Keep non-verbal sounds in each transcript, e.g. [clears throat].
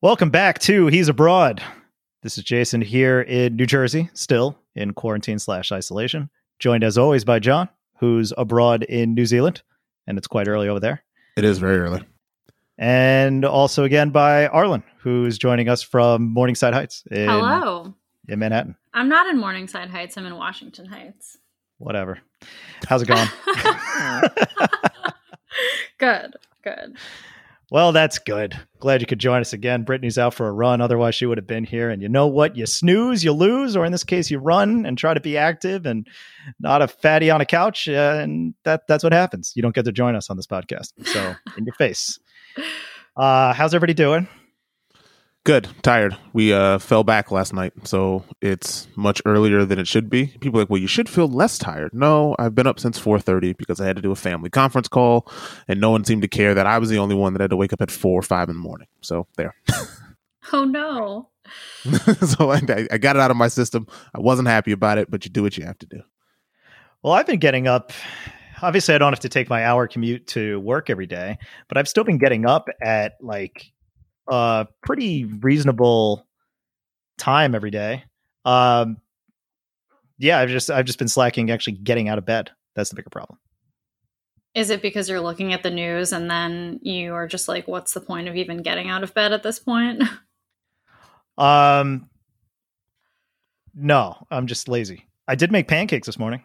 Welcome back to He's Abroad. This is Jason here in New Jersey, still in quarantine slash isolation. Joined as always by John, who's abroad in New Zealand, and it's quite early over there. It is very early. And also again by Arlen, who's joining us from Morningside Heights. In, Hello. In Manhattan. I'm not in Morningside Heights. I'm in Washington Heights. Whatever. How's it going? [laughs] [laughs] good. Good. Well, that's good. Glad you could join us again. Brittany's out for a run. Otherwise, she would have been here. And you know what? You snooze, you lose, or in this case, you run and try to be active and not a fatty on a couch. Uh, and that that's what happens. You don't get to join us on this podcast. So, in your face. Uh, how's everybody doing? Good. Tired. We uh, fell back last night, so it's much earlier than it should be. People are like, well, you should feel less tired. No, I've been up since 4:30 because I had to do a family conference call, and no one seemed to care that I was the only one that had to wake up at four or five in the morning. So there. [laughs] oh no. [laughs] so I, I got it out of my system. I wasn't happy about it, but you do what you have to do. Well, I've been getting up obviously I don't have to take my hour commute to work every day, but I've still been getting up at like a pretty reasonable time every day. Um, yeah, I've just I've just been slacking actually getting out of bed. That's the bigger problem. Is it because you're looking at the news and then you are just like, what's the point of even getting out of bed at this point? [laughs] Um, no, I'm just lazy. I did make pancakes this morning,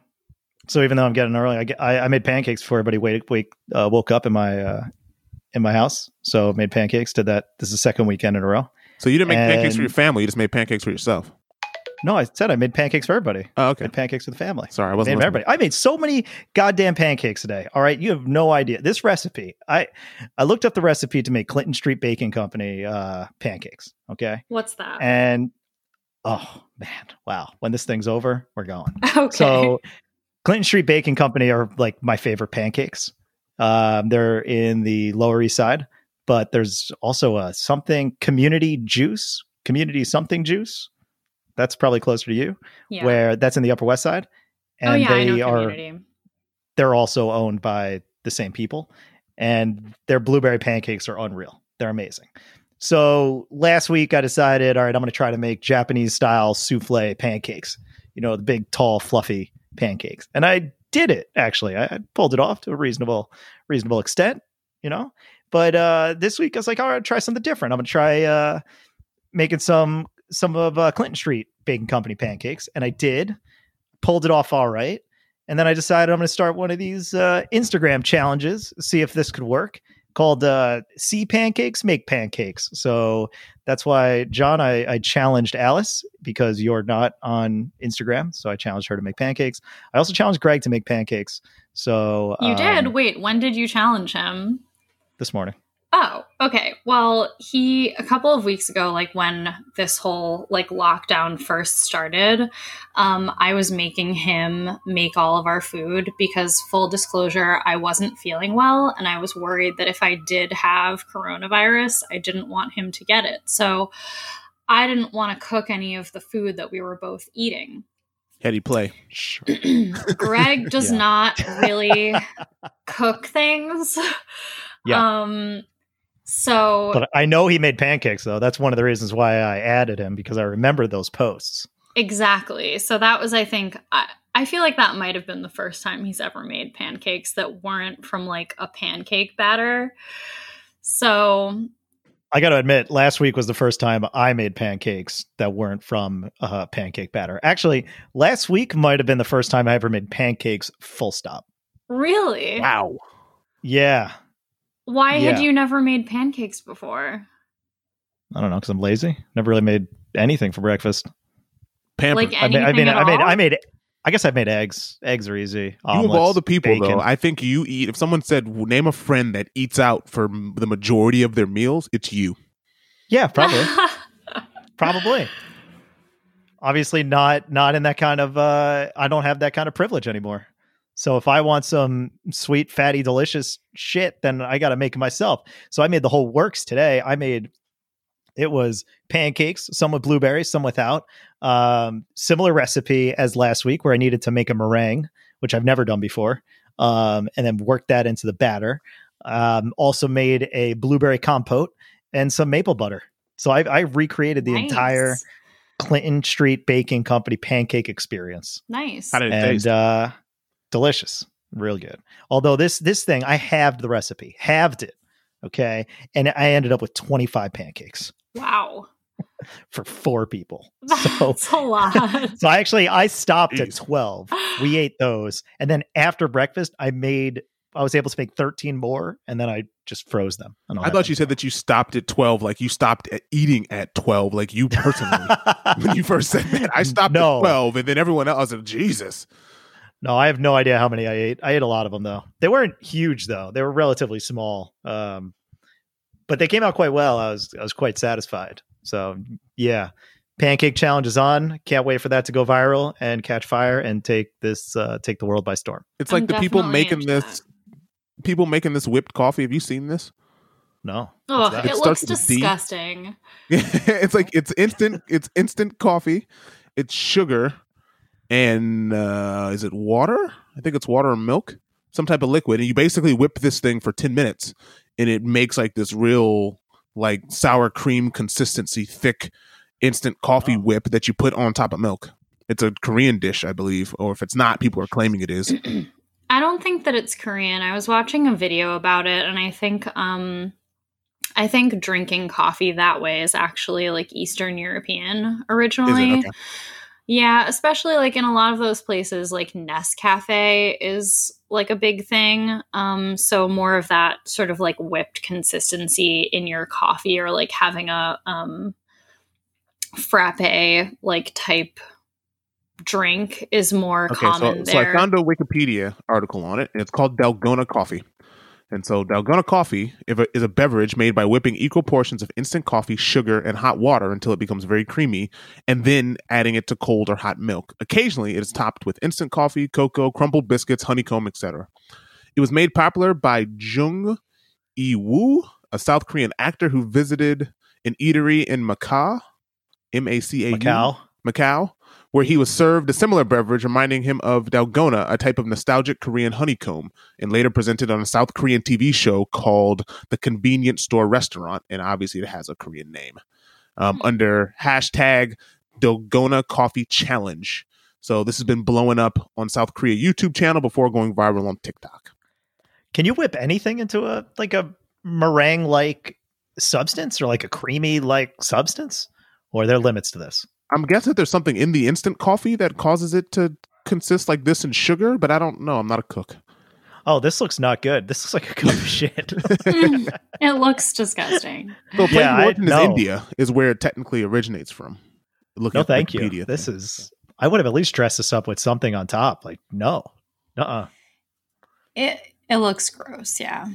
so even though I'm getting early, I, I, I made pancakes before everybody wake, wake uh, woke up in my uh, in my house. So I made pancakes. Did that. This is the second weekend in a row. So you didn't make and, pancakes for your family. You just made pancakes for yourself. No, I said I made pancakes for everybody. Oh, okay. Made pancakes for the family. Sorry, I wasn't. Made everybody. I made so many goddamn pancakes today. All right, you have no idea. This recipe, I I looked up the recipe to make Clinton Street Baking Company uh, pancakes. Okay. What's that? And oh man, wow! When this thing's over, we're going. [laughs] Okay. So Clinton Street Baking Company are like my favorite pancakes. Um, they're in the Lower East Side, but there's also a something community juice, community something juice that's probably closer to you, yeah. where that's in the Upper West Side, and oh, yeah, they are they're also owned by the same people, and their blueberry pancakes are unreal. They're amazing. So last week I decided, all right, I'm going to try to make Japanese style souffle pancakes. You know, the big, tall, fluffy pancakes, and I did it. Actually, I, pulled it off to a reasonable, reasonable extent. You know, but uh, this week I was like, all right, try something different. I'm to try uh, making some some of uh, Clinton Street Baking Company pancakes, and I did. Pulled it off all right, and then I decided I'm to start one of these uh, Instagram challenges, see if this could work. Called uh, "See Pancakes, Make Pancakes." So that's why, John, I, I challenged Alice because you're not on Instagram, so I challenged her to make pancakes. I also challenged Greg to make pancakes. So you um, did. Wait, when did you challenge him? This morning. Oh, okay. Well, he a couple of weeks ago, like when this whole like lockdown first started, um, I was making him make all of our food because full disclosure, I wasn't feeling well and I was worried that if I did have coronavirus, I didn't want him to get it. So I didn't want to cook any of the food that we were both eating. How do you play? [clears throat] Greg does yeah. not really [laughs] cook things. Yeah. Um, so, but I know he made pancakes though. That's one of the reasons why I added him because I remember those posts. Exactly. So that was, I think, I, I feel like that might have been the first time he's ever made pancakes that weren't from like a pancake batter. So I got to admit, last week was the first time I made pancakes that weren't from a pancake batter. Actually, last week might have been the first time I ever made pancakes full stop. Really? Wow. Yeah. Why yeah. had you never made pancakes before? I don't know because I'm lazy. Never really made anything for breakfast. Pampered. Like I made, I made, I made, I made, I guess I've made eggs. Eggs are easy. Omelets, you of all the people, bacon. though, I think you eat. If someone said, "Name a friend that eats out for the majority of their meals," it's you. Yeah, probably. [laughs] probably. Obviously, not not in that kind of. uh I don't have that kind of privilege anymore. So if I want some sweet, fatty, delicious shit, then I got to make it myself. So I made the whole works today. I made it was pancakes, some with blueberries, some without. Um, similar recipe as last week, where I needed to make a meringue, which I've never done before, um, and then work that into the batter. Um, also made a blueberry compote and some maple butter. So I, I recreated the Nice. entire Clinton Street Baking Company pancake experience, Nice. How did it and taste? uh, delicious, real good. Although this this thing, I halved the recipe, halved it, okay, and I ended up with twenty five pancakes wow. for four people. [laughs] So That's a lot. [laughs] so I actually I stopped at 12. We [gasps] ate those and then after breakfast I made I was able to make 13 more and then I just froze them. And I thought you said that you stopped at 12, like you stopped at eating at 12, like you personally. [laughs] when you first said that, I stopped No. at 12, and then everyone else said, Jesus. No, I have no idea how many I ate. I ate a lot of them though. They weren't huge though. They were relatively small. Um but they came out quite well. I was I was quite satisfied. So, yeah. Pancake challenge is on. Can't wait for that to go viral and catch fire and take this uh take the world by storm. It's I'm like the people making into this, people making this whipped coffee. Have you seen this? No. Oh, it, It looks starts with a D. disgusting. [laughs] it's like it's instant. It's instant coffee. It's sugar, and uh, is it water? I think it's water or milk, some type of liquid. And you basically whip this thing for ten minutes, and it makes like this real like sour cream consistency, thick instant coffee Oh. whip that you put on top of milk. It's a Korean dish, I believe, or if it's not, people are claiming it is. [clears throat] I don't think that it's Korean. I was watching a video about it and I think um I think drinking coffee that way is actually like Eastern European Is originally. it okay? Yeah, especially like in a lot of those places like Nescafe is like a big thing. Um so more of that sort of like whipped consistency in your coffee or like having a um frappe like type drink is more Okay, so, common so I found a Wikipedia article on it, and it's called Dalgona Coffee. And so, Dalgona Coffee is a beverage made by whipping equal portions of instant coffee, sugar, and hot water until it becomes very creamy, and then adding it to cold or hot milk. Occasionally, it is topped with instant coffee, cocoa, crumbled biscuits, honeycomb, etc. It was made popular by Jung E Woo, a South Korean actor who visited an eatery in Macau, M A C A U. Macau. Macau, where he was served a similar beverage reminding him of dalgona, a type of nostalgic Korean honeycomb, and later presented on a South Korean TV show called The Convenience Store Restaurant, and obviously it has a Korean name, um, under hashtag Dalgona Coffee Challenge. So this has been blowing up on South Korea YouTube channel before going viral on TikTok. Can you whip anything into a like a meringue like substance or like a creamy like substance? Or are there limits to this? I'm guessing that there's something in the instant coffee that causes it to consist like this in sugar, but I don't know. I'm not a cook. Oh, this looks not good. This looks like a cup of [laughs] shit. it looks disgusting. So plain Yeah, I- origin is no. India is where it technically originates from. Looking no, at the thank you. Wikipedia This thing. is I would have at least dressed this up with something on top. Like, no. Uh-uh. It it looks gross, yeah.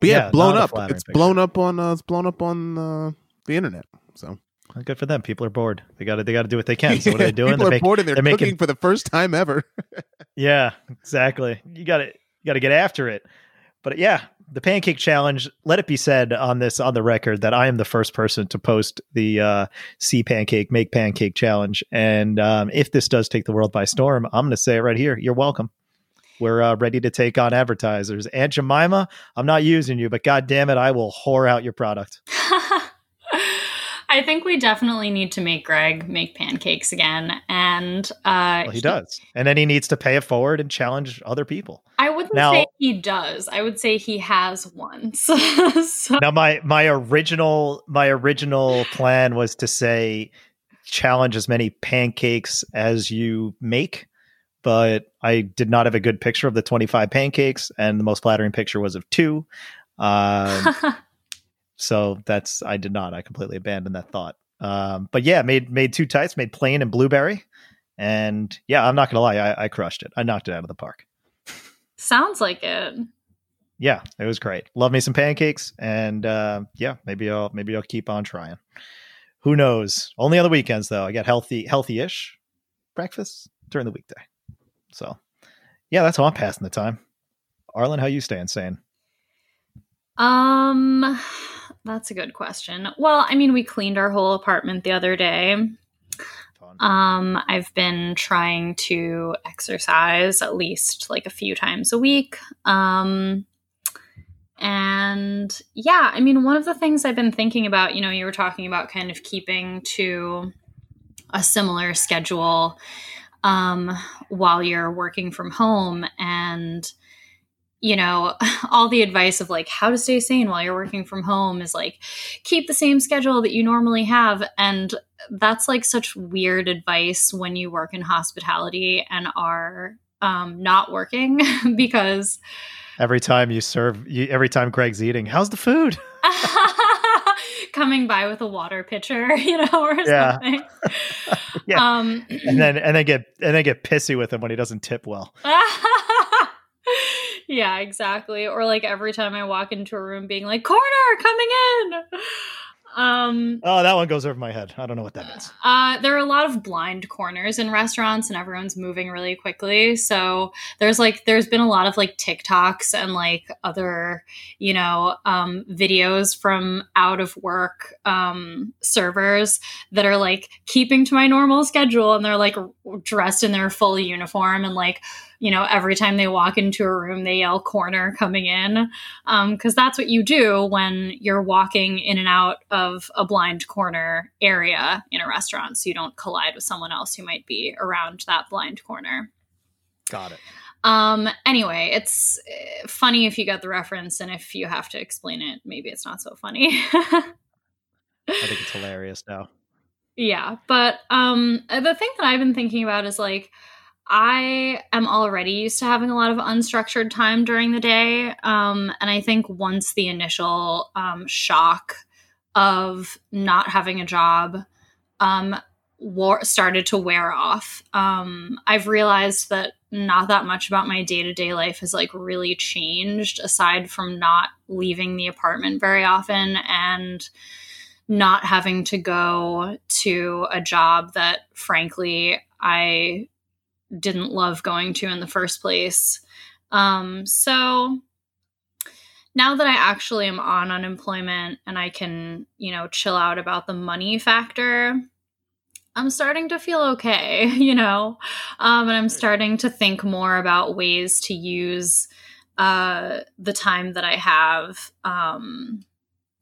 but yeah, yeah, it's blown up. It's picture. blown up on uh, it's blown up on uh, the internet. So Well, Good for them. People are bored. They got to they got to do what they can. So what are they [laughs] doing? People They're are making- bored and they're, they're cooking making- for the first time ever. [laughs] Yeah, exactly. You got to you got to get after it. But yeah, the pancake challenge. Let it be said on this on the record that I am the first person to post the uh, see pancake make pancake challenge. And um, if this does take the world by storm, I'm going to say it right here. You're welcome. We're uh, ready to take on advertisers. Aunt Jemima, I'm not using you, but god damn it, I will whore out your product. [laughs] I think we definitely need to make Greg make pancakes again. And uh Well, he does, and then he needs to pay it forward and challenge other people. I wouldn't Now- say he does. I would say he has once. [laughs] so, now my my original my original plan was to say challenge as many pancakes as you make but i did not have a good picture of the 25 pancakes and the most flattering picture was of two um, [laughs] so that's i did not i completely abandoned that thought um, but yeah made made two types made plain and blueberry and yeah i'm not gonna lie I, I crushed it i knocked it out of the park sounds like it. yeah, it was great. Love me some pancakes, and uh, yeah, maybe I'll maybe I'll keep on trying. Who knows? Only on the weekends though. I get healthy, healthy-ish breakfast during the weekday. So yeah, that's how I'm passing the time. Arlen, how you staying sane? Um that's a good question. Well, I mean, we cleaned our whole apartment the other day. Um, I've been trying to exercise at least like a few times a week. Um, and yeah, I mean, one of the things I've been thinking about, you know, you were talking about kind of keeping to a similar schedule um, while you're working from home. And, you know, [laughs] all the advice of like how to stay sane while you're working from home is like keep the same schedule that you normally have. And that's like such weird advice when you work in hospitality and are um, not working [laughs] because every time you serve you, every time Greg's eating, how's the food? [laughs] Coming by with a water pitcher, you know, or yeah. something. yeah. Um, and then [clears throat] and then get and then get pissy with him when he doesn't tip well. Yeah, exactly. Or like every time I walk into a room being like, corner coming in. Um, oh, that one goes over my head. I don't know what that means. Uh, there are a lot of blind corners in restaurants, and everyone's moving really quickly. So there's like there's been a lot of like TikToks and like other you know um, videos from out of work um, servers that are like keeping to my normal schedule, and they're like dressed in their full uniform and like you know, every time they walk into a room, they yell corner coming in. Because um, that's what you do when you're walking in and out of a blind corner area in a restaurant. So you don't collide with someone else who might be around that blind corner. Got it. Um, anyway, it's eh, funny if you get the reference, and if you have to explain it, maybe it's not so funny. [laughs] I think it's hilarious now. Yeah, but um, the thing that I've been thinking about is like, I am already used to having a lot of unstructured time during the day. Um, and I think once the initial um, shock of not having a job um, war- started to wear off, um, I've realized that not that much about my day to day life has like really changed aside from not leaving the apartment very often and not having to go to a job that frankly I didn't love going to in the first place. Um, so now that I actually am on unemployment and I can, you know, chill out about the money factor, I'm starting to feel okay, [laughs] you know, um, and I'm starting to think more about ways to use uh, the time that I have um,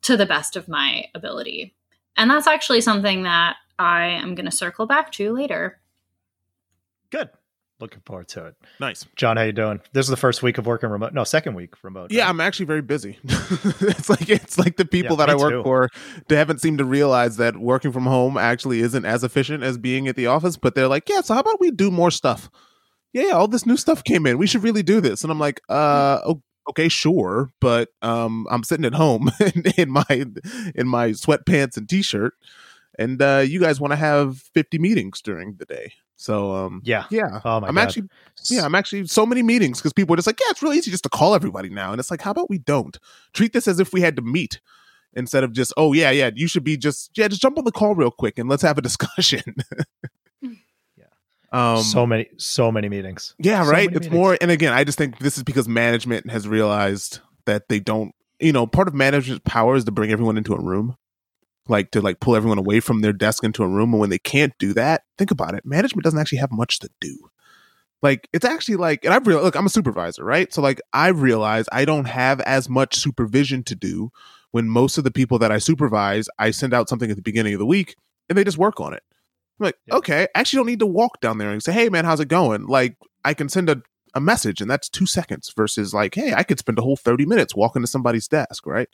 to the best of my ability. And that's actually something that I am going to circle back to later. Good. Looking forward to it. Nice, John. How you doing? This is the first week of working remote. No, second week remote. Yeah, I'm actually very busy. [laughs] it's like it's like the people yeah, that I work too. for they haven't seemed to realize that working from home actually isn't as efficient as being at the office. But they're like, yeah, so how about we do more stuff? Yeah, yeah, all this new stuff came in. We should really do this. And I'm like, uh, okay, sure, but um, I'm sitting at home [laughs] in my in my sweatpants and t-shirt, and uh, you guys want to have 50 meetings during the day. So um yeah yeah oh my I'm God. actually yeah I'm actually so many meetings because people are just like yeah it's really easy just to call everybody now and it's like how about we don't treat this as if we had to meet instead of just oh yeah yeah you should be just yeah just jump on the call real quick and let's have a [laughs] discussion. [laughs] yeah. Um, so many so many meetings. Yeah, so right. It's meetings. more and again I just think this is because management has realized that they don't you know part of management's power is to bring everyone into a room like to like pull everyone away from their desk into a room and when they can't do that think about it management doesn't actually have much to do. Like it's actually like and i've realized look i'm a supervisor right? So like i realize i don't have as much supervision to do when most of the people that i supervise i send out something at the beginning of the week and they just work on it. I'm like yeah. okay i actually don't need to walk down there and say hey man how's it going like i can send a a message and that's two seconds versus like, hey, I could spend a whole 30 minutes walking to somebody's desk, right?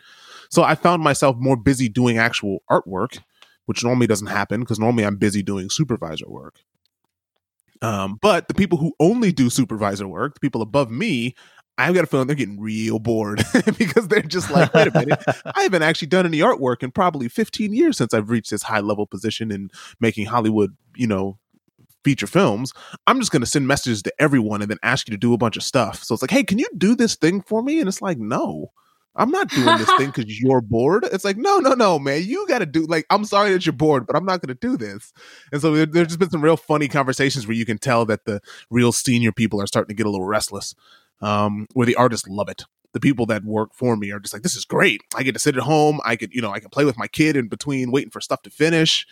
So I found myself more busy doing actual artwork, which normally doesn't happen because normally I'm busy doing supervisor work. Um, but the people who only do supervisor work, the people above me, I've got a feeling they're getting real bored [laughs] because they're just like, wait a minute, [laughs] I haven't actually done any artwork in probably 15 years since I've reached this high level position in making Hollywood, you know, feature films, I'm just going to send messages to everyone and then ask you to do a bunch of stuff. So it's like, hey, can you do this thing for me? And it's like, no, I'm not doing this thing [laughs] because you're bored. It's like, no, no, no, man, you got to do. Like, I'm sorry that you're bored, but I'm not going to do this. And so there, there's just been some real funny conversations where you can tell that the real senior people are starting to get a little restless, um, where the artists love it the people that work for me are just like, this is great. I get to sit at home. I could, you know, I can play with my kid in between waiting for stuff to finish.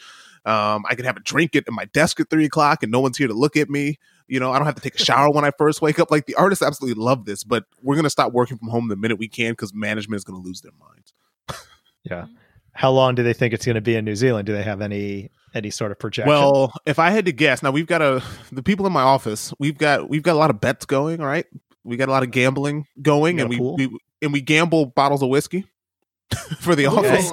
Um, I can have a drink at my desk at three o'clock and no one's here to look at me. You know, I don't have to take a shower when I first wake up. Like the artists absolutely love this, but we're gonna stop working from home the minute we can because management is gonna lose their minds. yeah. How long do they think it's going to be in New Zealand? Do they have any any sort of projection? Well, if I had to guess, now we've got a the people in my office. We've got we've got a lot of bets going. Right, we got a lot of gambling going, and we, we, and we gamble bottles of whiskey [laughs] for the okay. office.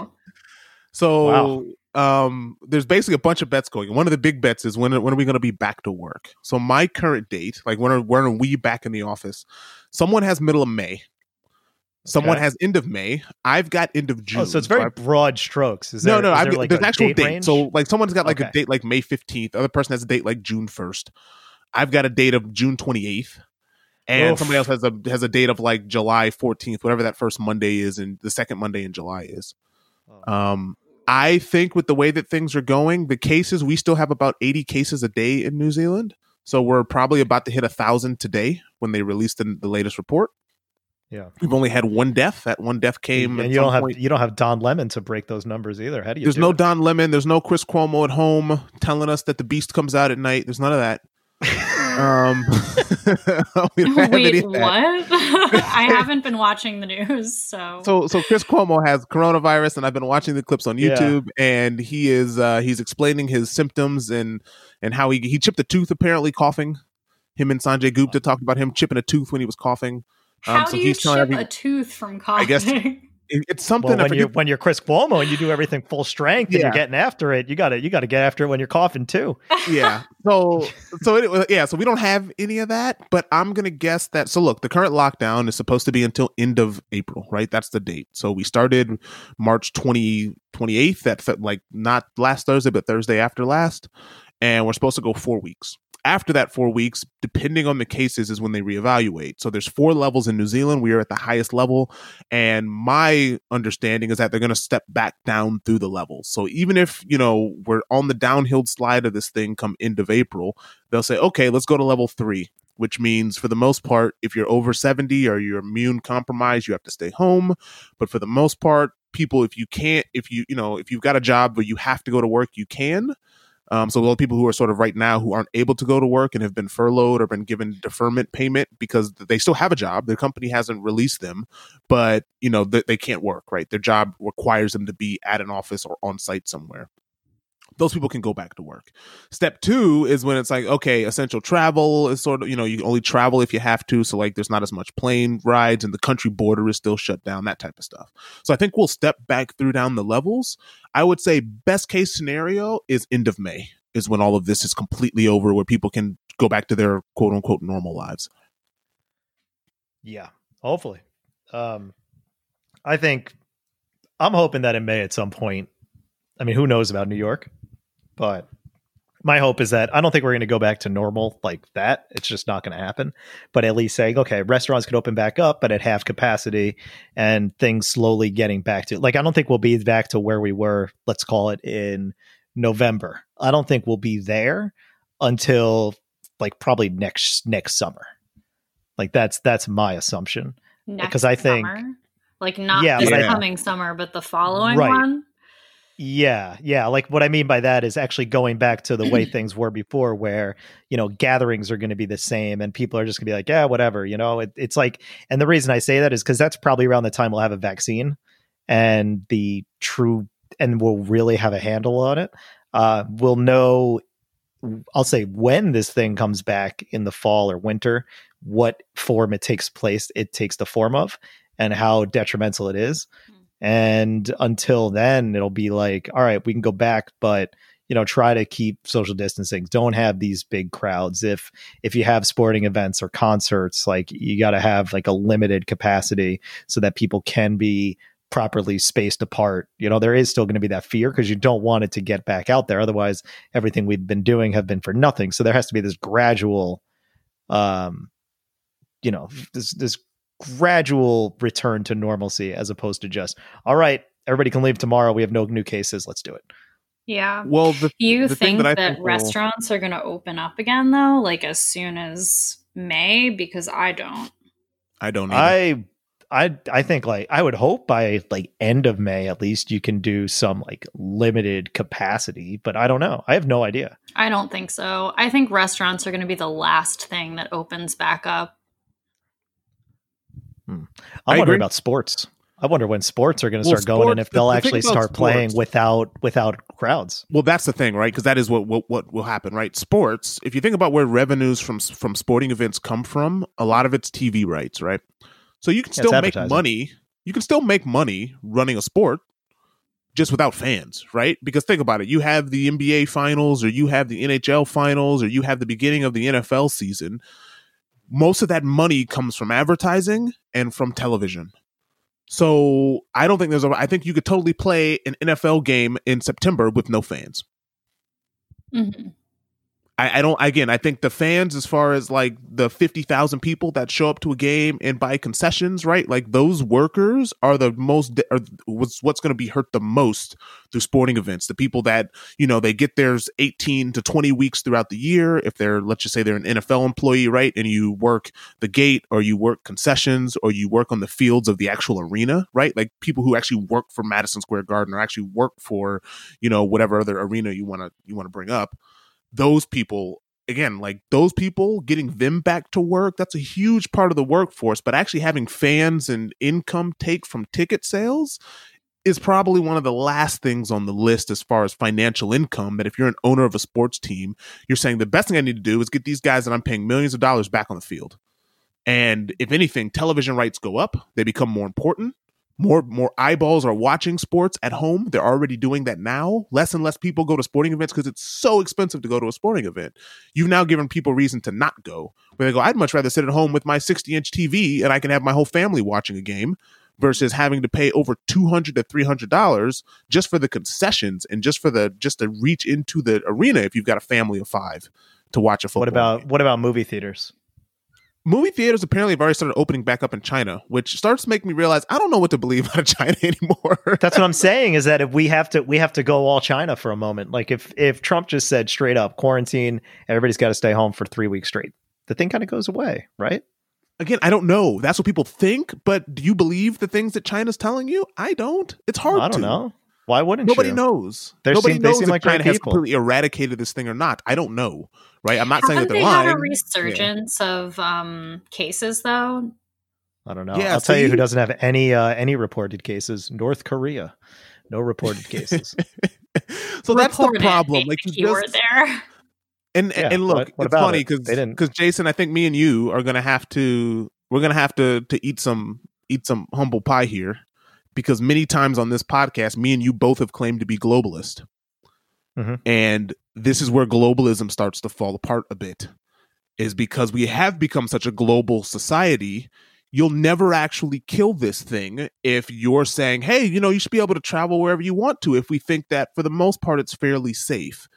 So wow. Um, there's basically a bunch of bets going. One of the big bets is when when are we going to be back to work? So my current date, like when are when are we back in the office? Someone has middle of May. Someone okay. has end of May. I've got end of June. Oh, so it's very so broad strokes. Is no, there, no. There like there's actual date. Range? So like someone's got like okay. a date like May 15th. Other person has a date like June 1st. I've got a date of June 28th and Oof. somebody else has a has a date of like July 14th, whatever that first Monday is, and the second Monday in July is. Oh. Um, I think with the way that things are going, the cases we still have about 80 cases a day in New Zealand, so we're probably about to hit a thousand today when they released the, the latest report. Yeah, we've only had one death. That one death came, and you don't point. have you don't have Don Lemon to break those numbers either. How do you? There's do no it? Don Lemon. There's no Chris Cuomo at home telling us that the beast comes out at night. There's none of that. [laughs] Um, [laughs] Wait, what? [laughs] I [laughs] haven't been watching the news, so so so Chris Cuomo has coronavirus, and I've been watching the clips on YouTube, yeah. and he is uh, he's explaining his symptoms and and how he he chipped a tooth apparently coughing. Him and Sanjay Gupta talked about him chipping a tooth when he was coughing. Um, how so do you chip every, a tooth from coughing? I guess it's something well, when you're when you're Chris Cuomo and you do everything full strength yeah. and you're getting after it, you got to you got to get after it when you're coughing too. Yeah. [laughs] So so it, yeah. So we don't have any of that, but I'm gonna guess that. So look, the current lockdown is supposed to be until end of April, right? That's the date. So we started March 20, 28th. That's like not last Thursday, but Thursday after last, and we're supposed to go four weeks after that four weeks, depending on the cases, is when they reevaluate. So there's four levels in New Zealand. We are at the highest level. And my understanding is that they're going to step back down through the levels. So even if, you know, we're on the downhill slide of this thing come end of April, they'll say, okay, let's go to level three. Which means, for the most part, if you're over 70 or you're immune compromised, you have to stay home. But for the most part, people, if you can't, if you, you know, if you've got a job where you have to go to work, you can. Um, so of people who are sort of right now who aren't able to go to work and have been furloughed or been given deferment payment because they still have a job. Their company hasn't released them, but you know they can't work. Right, their job requires them to be at an office or on site somewhere those people can go back to work. Step two is when it's like, okay, essential travel is sort of, you know, you only travel if you have to. So, like, there's not as much plane rides and the country border is still shut down, that type of stuff. So, I think we'll step back through down the levels. I would say, best case scenario is end of May, is when all of this is completely over, where people can go back to their quote unquote normal lives. Yeah, hopefully. Um, I think I'm hoping that in May at some point. I mean, who knows about New York? But my hope is that I don't think we're going to go back to normal like that. It's just not going to happen. But at least saying, okay, restaurants could open back up, but at half capacity and things slowly getting back to like, I don't think we'll be back to where we were, let's call it in November. I don't think we'll be there until like probably next, next summer. Like that's, that's my assumption. Because I think, summer? like not yeah, this coming summer, but the following right. one. Yeah, yeah. Like what I mean by that is actually going back to the way [clears throat] things were before, where you know gatherings are going to be the same, and people are just going to be like, yeah, whatever. You know, it, it's like, and the reason I say that is because that's probably around the time we'll have a vaccine, and the true, and we'll really have a handle on it. Uh, we'll know. I'll say when this thing comes back in the fall or winter, what form it takes place, it takes the form of, and how detrimental it is. And until then, it'll be like, all right, we can go back, but you know, try to keep social distancing. Don't have these big crowds. If if you have sporting events or concerts, like you got to have like a limited capacity so that people can be properly spaced apart. You know, there is still going to be that fear because you don't want it to get back out there. Otherwise, everything we've been doing have been for nothing. So there has to be this gradual um you know, this this gradual return to normalcy as opposed to just all right everybody can leave tomorrow we have no new cases let's do it yeah well the, you the think that, that think restaurants will... are going to open up again though like as soon as may because i don't i don't either. i I I think like I would hope by like end of May at least you can do some like limited capacity, but I don't know. I have no idea. I don't think so. I think restaurants are going to be the last thing that opens back up. Hmm. I'm wondering about sports. I wonder when sports are going to Well, start going and if they'll the actually start playing without without crowds. Well, that's the thing, right? Because that is what, what what will happen, right? Sports. If you think about where revenues from from sporting events come from, a lot of it's TV rights, right? So you can Yeah, still make money. You can still make money running a sport, just without fans, right? Because think about it: you have the NBA finals, or you have the NHL finals, or you have the beginning of the NFL season. Most of that money comes from advertising and from television. So I don't think there's a. I think you could totally play an NFL game in September with no fans. Mhm. I, I don't. Again, I think the fans, as far as like the fifty thousand people that show up to a game and buy concessions, right? Like those workers are the most. Are what's what's going to be hurt the most through sporting events. The people that you know they get theirs eighteen to twenty weeks throughout the year. If they're let's just say they're an NFL employee, right, and you work the gate or you work concessions or you work on the fields of the actual arena, right? Like people who actually work for Madison Square Garden or actually work for you know whatever other arena you want to you want to bring up those people again like those people getting them back to work that's a huge part of the workforce but actually having fans and income take from ticket sales is probably one of the last things on the list as far as financial income that if you're an owner of a sports team you're saying the best thing i need to do is get these guys that i'm paying millions of dollars back on the field. And if anything television rights go up they become more important more more eyeballs are watching sports at home they're already doing that now less and less people go to sporting events because it's so expensive to go to a sporting event you've now given people reason to not go where they go i'd much rather sit at home with my 60 inch tv and i can have my whole family watching a game versus having to pay over 200 to 300 dollars just for the concessions and just for the just to reach into the arena if you've got a family of five to watch a football What about game. what about movie theaters? Movie theaters apparently have already started opening back up in china which starts to make me realize i don't know what to believe [laughs] out of china anymore That's what I'm [laughs] saying is that if we have to we have to go all China for a moment. Like if if Trump just said straight up quarantine, everybody's got to stay home for 3 weeks straight. The thing kind of goes away, right? again, I don't know. That's what people think, but do you believe the things that China's telling you? I don't. It's hard. I don't to. know. Why wouldn't Nobody you? knows. They Nobody seem- they knows seem if like China has completely eradicated this thing or not. I don't know. Right? I'm not saying that they're they lying. had a resurgence of um, cases though? I don't know. Yeah, I'll tell you see? who doesn't have any uh, any reported cases. North Korea. No reported cases. [laughs] so that's the problem. maybe Like you keyword just there. and Yeah, and look, what- what it's funny because They didn't- because Jason, I think me and you are gonna have to we're gonna have to to eat some eat some humble pie here because many times on this podcast, me and you both have claimed to be globalist, Mhm. and this is where globalism starts to fall apart a bit, is because we have become such a global society. You'll never actually kill this thing if you're saying, hey, you know, you should be able to travel wherever you want to if we think that for the most part it's fairly safe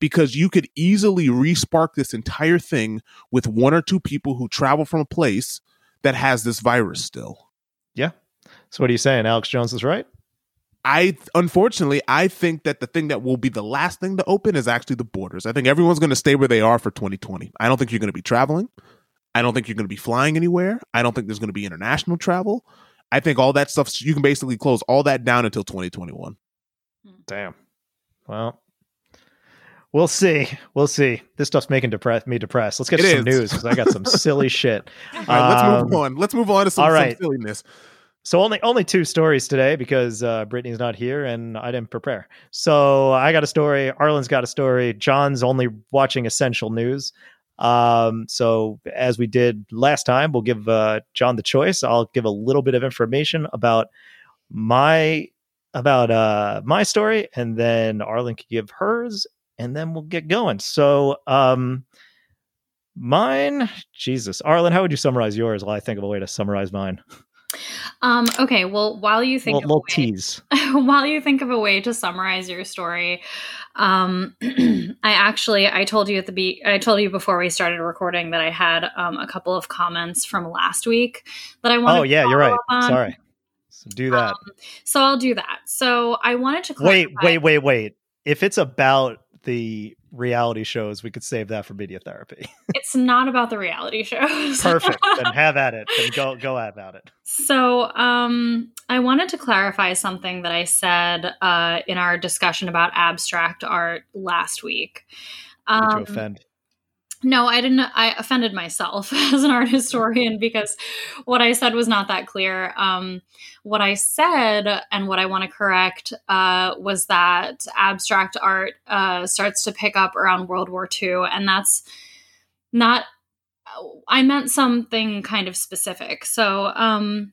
because you could easily respark this entire thing with one or two people who travel from a place that has this virus still. So what are you saying? Alex Jones is right? I unfortunately I think that the thing that will be the last thing to open is actually the borders. I think everyone's going to stay where they are for 2020. I don't think you're going to be traveling. I don't think you're going to be flying anywhere. I don't think there's going to be international travel. I think all that stuff you can basically close all that down until 2021. Damn. Well, we'll see. We'll see. This stuff's making depress- me depressed. Let's get It to some is. news because I got some silly [laughs] shit. All right, let's move Um, on. Let's move on to some, all some silliness. So only only two stories today because uh, Brittany's not here and I didn't prepare. So I got a story. Arlen's got a story. John's only watching essential news. Um, so as we did last time, we'll give uh, John the choice. I'll give a little bit of information about my about uh, my story, and then Arlen can give hers, and then we'll get going. So um, mine, Jesus, Arlen, how would you summarize yours? While I think of a way to summarize mine. [laughs] Um, okay, well, while you think Little, of a way, [laughs] while you think of a way to summarize your story, um, [clears throat] I actually I told you at the be I told you before we started recording that I had um, a couple of comments from last week that I wanted. Oh yeah, to you're right. Sorry. So do that. Um, so I'll do that. So I wanted to wait, wait, wait, wait. If it's about the reality shows, we could save that for media therapy. [laughs] it's not about the reality shows. Perfect. [laughs] then have at it. Then go go at about it. So, um, I wanted to clarify something that I said uh, in our discussion about abstract art last week. Um, you offend? No, I didn't. I offended myself [laughs] as an art historian because what I said was not that clear. Um, what I said and what I want to correct uh, was that abstract art uh, starts to pick up around World War II, and that's not. I meant something kind of specific. So, um,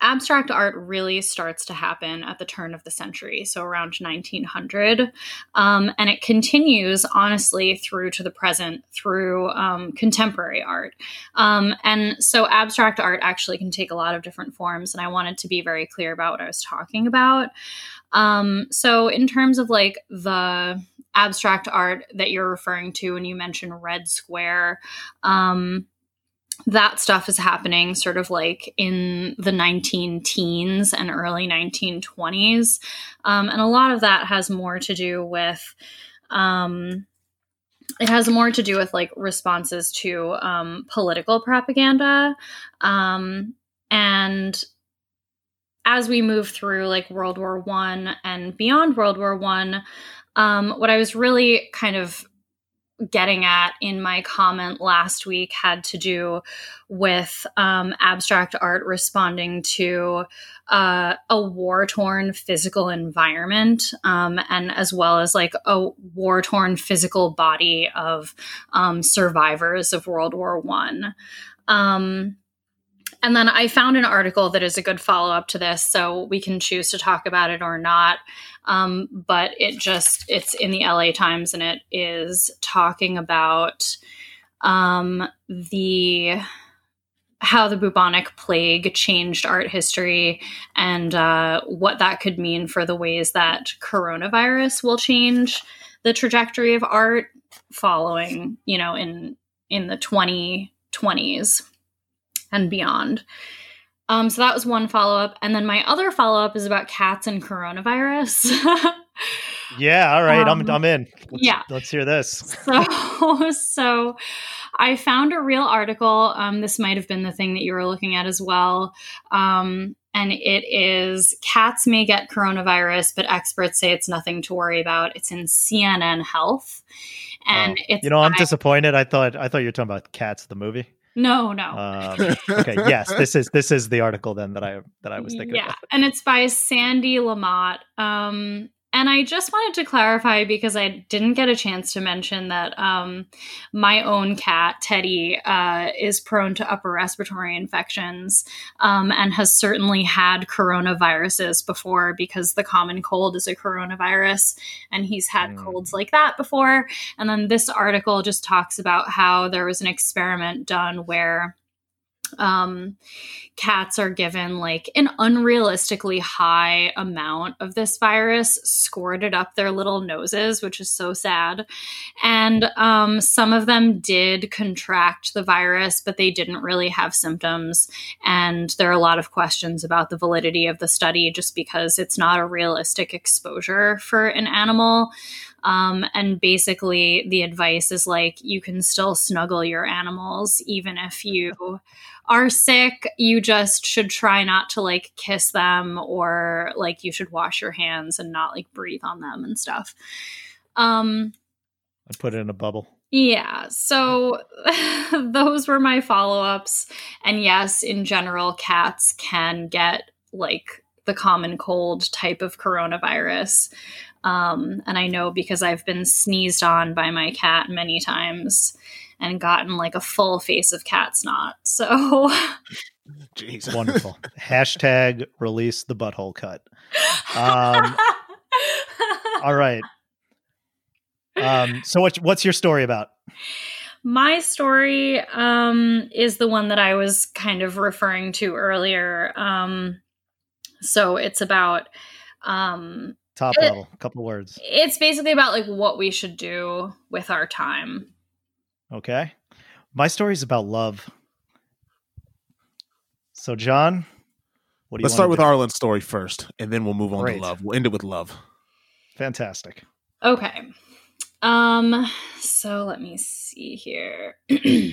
abstract art really starts to happen at the turn of the century, so around 1900. Um, and it continues, honestly, through to the present through um, contemporary art. Um, and so abstract art actually can take a lot of different forms. And I wanted to be very clear about what I was talking about. Um, so, in terms of like the abstract art that you're referring to when you mention Red Square, um, that stuff is happening sort of like in the 19 teens and early 1920s. Um, and a lot of that has more to do with, um, it has more to do with like responses to um, political propaganda. Um, and as we move through like World War One and beyond World War One, um, what I was really kind of getting at in my comment last week had to do with um, abstract art responding to uh, a war torn physical environment um, and as well as like a war torn physical body of um, survivors of World War One. And then I found an article that is a good follow up to this, so we can choose to talk about it or not. Um, but it just it's in the LA Times and it is talking about um, the how the bubonic plague changed art history and uh, what that could mean for the ways that coronavirus will change the trajectory of art following you know in in the 2020s and beyond. Um, so that was one follow up. And then my other follow up is about cats and coronavirus. [laughs] yeah, all right. Um, I'm, I'm in. Let's, yeah. Let's hear this. So, [laughs] so I found a real article. Um, this might have been the thing that you were looking at as well. Um, and it is cats may get coronavirus, but experts say it's nothing to worry about. It's in CNN Health. And oh. it's you know, I'm disappointed. I thought I thought you were talking about cats, the movie. No, no. Um, okay, yes, this is this is the article then that I that I was thinking. Yeah, about. and it's by Sandee LaMotte. Um, and I just wanted to clarify because I didn't get a chance to mention that um, my own cat, Teddy, uh, is prone to upper respiratory infections um, and has certainly had coronaviruses before because the common cold is a coronavirus. And he's had mm. colds like that before. And then this article just talks about how there was an experiment done where um, cats are given like an unrealistically high amount of this virus squirted up their little noses, which is so sad. And um, some of them did contract the virus, but they didn't really have symptoms. And there are a lot of questions about the validity of the study just because it's not a realistic exposure for an animal. Um, and basically, the advice is like you can still snuggle your animals even if you are sick. You just should try not to like kiss them or like you should wash your hands and not like breathe on them and stuff. Um, I put it in a bubble. Yeah. So [laughs] those were my follow ups. And yes, in general, cats can get like the common cold type of coronavirus. Um, and I know because I've been sneezed on by my cat many times and gotten like a full face of cat snot. So, [laughs] Jeez. wonderful. Hashtag release the butthole cut. Um, [laughs] all right. Um, so what's what's your story about? My story um, is the one that I was kind of referring to earlier. Um, so it's about um, top level, a couple words. It's basically about like what we should do with our time. Okay. My story is about love. So, John, what do you Let's start with do? Arlen's story first, and then we'll move on Great. to love. We'll end it with love. Fantastic. Okay. Um, so let me see here. [clears throat]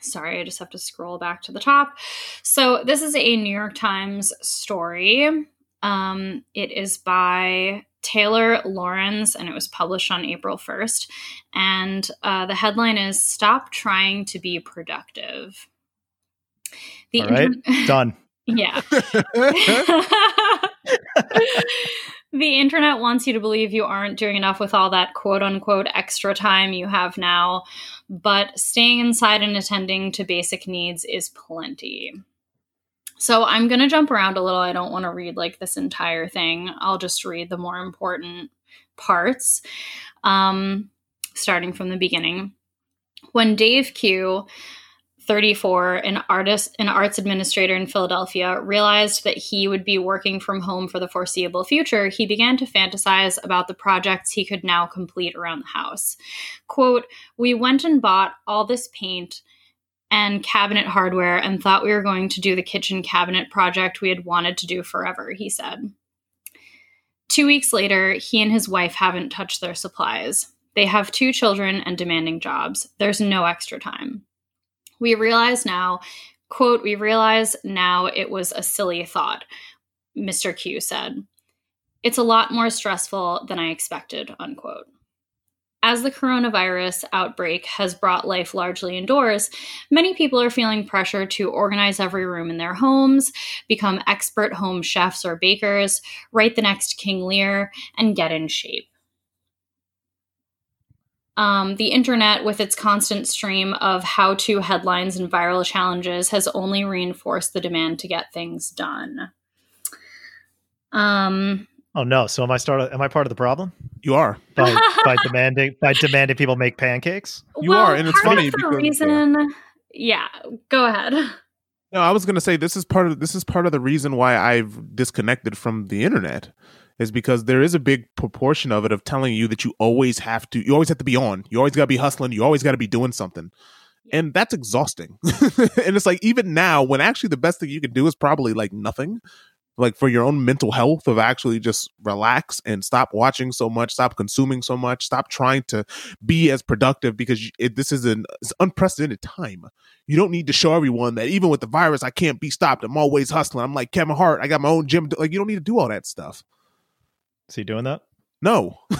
Sorry, I just have to scroll back to the top. So this is a New York Times story. Um, it is by Taylor Lorenz, and it was published on April 1st. And uh, the headline is Stop Trying to Be Productive. The All right, inter- [laughs] done. yeah. [laughs] [laughs] the internet wants you to believe you aren't doing enough with all that quote unquote extra time you have now, but staying inside and attending to basic needs is plenty. So I'm going to jump around a little. I don't want to read like this entire thing. I'll just read the more important parts, um, starting from the beginning. When Dave Kyu 34, an artist, an arts administrator in Philadelphia, realized that he would be working from home for the foreseeable future, he began to fantasize about the projects he could now complete around the house. Quote, We went and bought all this paint and cabinet hardware and thought we were going to do the kitchen cabinet project we had wanted to do forever, he said. Two weeks later, he and his wife haven't touched their supplies. They have two children and demanding jobs. There's no extra time. We realize now, quote, we realize now it was a silly thought, Mr. Kyu said. It's a lot more stressful than I expected, unquote. As the coronavirus outbreak has brought life largely indoors, many people are feeling pressure to organize every room in their homes, become expert home chefs or bakers, write the next King Lear, and get in shape. Um, the internet, with its constant stream of how to headlines and viral challenges, has only reinforced the demand to get things done. Um, oh no! So am I start? Am I part of the problem? You are by, [laughs] by demanding by demanding people make pancakes. You well, are, and it's funny because reason. Yeah, go ahead. No, I was going to say this is part of this is part of the reason why I've disconnected from the internet is because there is a big proportion of it of telling you that you always have to you always have to be on you always got to be hustling you always got to be doing something and that's exhausting [laughs] and it's like even now when actually the best thing you can do is probably like nothing like for your own mental health of actually just relax and stop watching so much stop consuming so much stop trying to be as productive because it, this is an unprecedented time. You don't need to show everyone that even with the virus i can't be stopped. I'm always hustling. I'm like kevin hart. I got my own gym. Like you don't need to do all that stuff. Is he doing that? No, [laughs] I'm,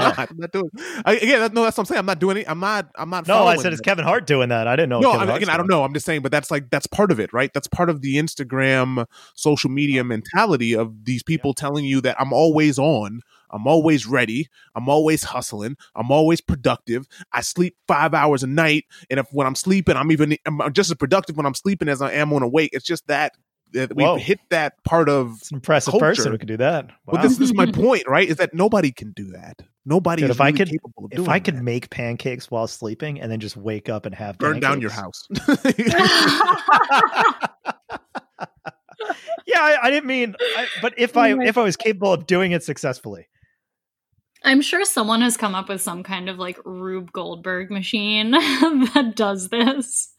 not, I'm, not, doing. I, again, no, that's what I'm saying. I'm not doing it. I'm not. I'm not. No, I said it's Kevin Hart doing that. I didn't know. No, I mean, again, I don't know. I'm just saying, but that's like that's part of it, right? That's part of the Instagram social media mentality of these people yeah. telling you that I'm always on. I'm always ready. I'm always hustling. I'm always productive. I sleep five hours a night, and if when I'm sleeping, I'm even I'm just as productive when I'm sleeping as I am when awake. It's just that that we hit that part of it's an impressive culture. person who can do that. Wow. Well, this, this, is my point, right? Is that nobody can do that. Nobody Dude, if really I could, if I could that. make pancakes while sleeping and then just wake up and have burn pancakes. down your house. [laughs] [laughs] yeah, I, I, didn't mean, I, but if oh I if I was capable of doing it successfully, I'm sure someone has come up with some kind of like Rube Goldberg machine [laughs] that does this.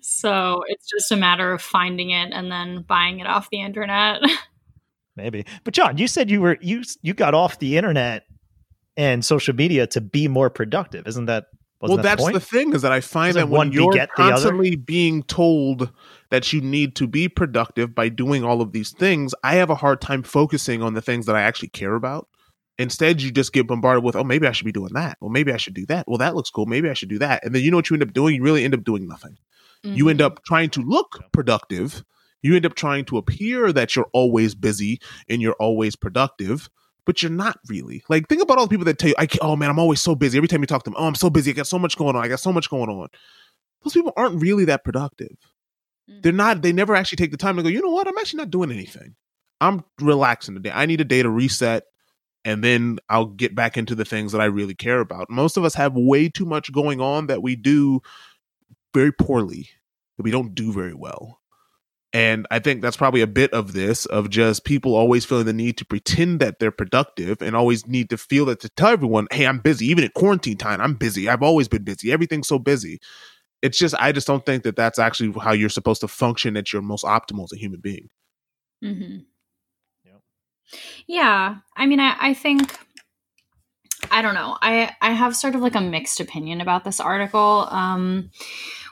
So it's just a matter of finding it and then buying it off the internet. [laughs] Maybe. But John, you said you were you you got off the internet and social media to be more productive. Isn't that well, that that's the, the, thing is that I find Doesn't that when you're constantly being told that you need to be productive by doing all of these things, I have a hard time focusing on the things that I actually care about. Instead, you just get bombarded with, oh, maybe I should be doing that. Well, maybe I should do that. Well, that looks cool. Maybe I should do that. And then you know what you end up doing? You really end up doing nothing. Mm-hmm. You end mm-hmm. up trying to look productive. You end up trying to appear that you're always busy and you're always productive, but you're not really. Like, think about all the people that tell you, I oh man, I'm always so busy. Every time you talk to them, oh, I'm so busy. I got so much going on. I got so much going on. Those people aren't really that productive. Mm-hmm. They're not, they never actually take the time to go, you know what? I'm actually not doing anything. I'm relaxing today. I need a day to reset and then I'll get back into the things that I really care about. Most of us have way too much going on that we do very poorly, that we don't do very well. And I think that's probably a bit of this of just people always feeling the need to pretend that they're productive and always need to feel that to tell everyone, hey, I'm busy. Even at quarantine time, I'm busy. I've always been busy. Everything's so busy. It's just, I just don't think that that's actually how you're supposed to function at your most optimal as a human being. Mm-hmm. Yeah. I mean, I, I think I don't know. I I have sort of like a mixed opinion about this article. Um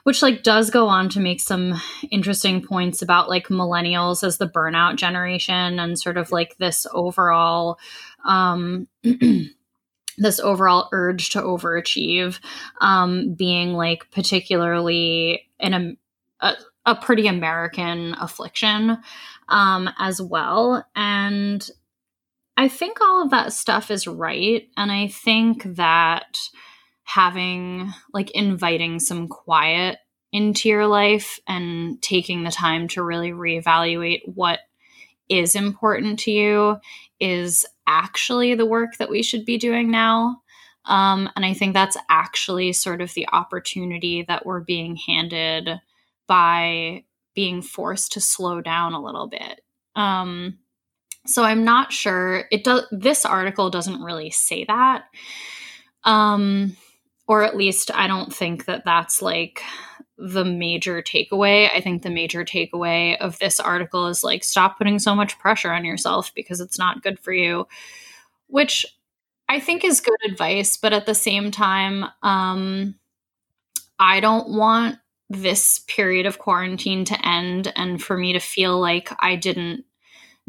which like does go on to make some interesting points about like millennials as the burnout generation and sort of like this overall um [clears throat] this overall urge to overachieve um being like particularly in a, a, a pretty american affliction um as well and i think all of that stuff is right and i think that having like inviting some quiet into your life and taking the time to really reevaluate what is important to you is actually the work that we should be doing now. Um, and I think that's actually sort of the opportunity that we're being handed by being forced to slow down a little bit. Um, so I'm not sure it does. This article doesn't really say that. Um, or at least I don't think that that's like the major takeaway. I think the major takeaway of this article is like stop putting so much pressure on yourself because it's not good for you, which I think is good advice, but at the same time, um, I don't want this period of quarantine to end and for me to feel like I didn't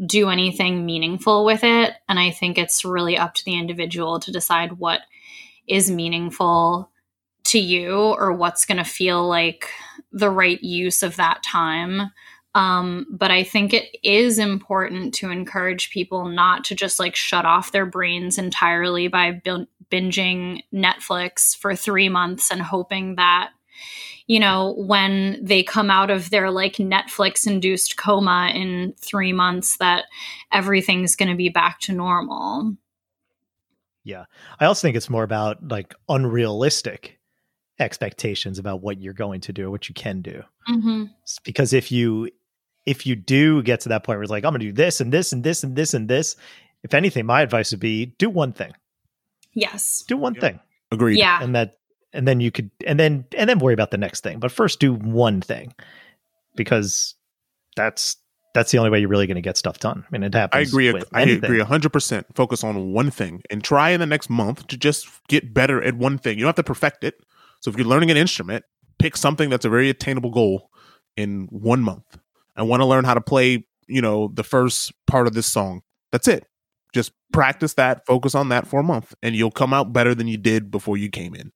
do anything meaningful with it. And I think it's really up to the individual to decide what is meaningful to you or what's going to feel like the right use of that time. Um, but I think it is important to encourage people not to just like shut off their brains entirely by binging Netflix for three months and hoping that, you know, when they come out of their like Netflix induced coma in three months, that everything's going to be back to normal. Yeah. I also think it's more about like unrealistic expectations about what you're going to do, what you can do. Mm-hmm. Because if you if you do get to that point where it's like I'm going to do this and this and this and this and this, if anything, my advice would be do one thing. Yes. Do one thing. Agreed. Yeah. And that and then you could and then and then worry about the next thing. But first do one thing. Because that's that's the only way you're really going to get stuff done. I mean, it happens. I agree. I agree 100%. Focus on one thing and try in the next month to just get better at one thing. You don't have to perfect it. So if you're learning an instrument, pick something that's a very attainable goal in one month. I want to learn how to play, you know, the first part of this song. That's it. Just practice that, focus on that for a month, and you'll come out better than you did before you came in.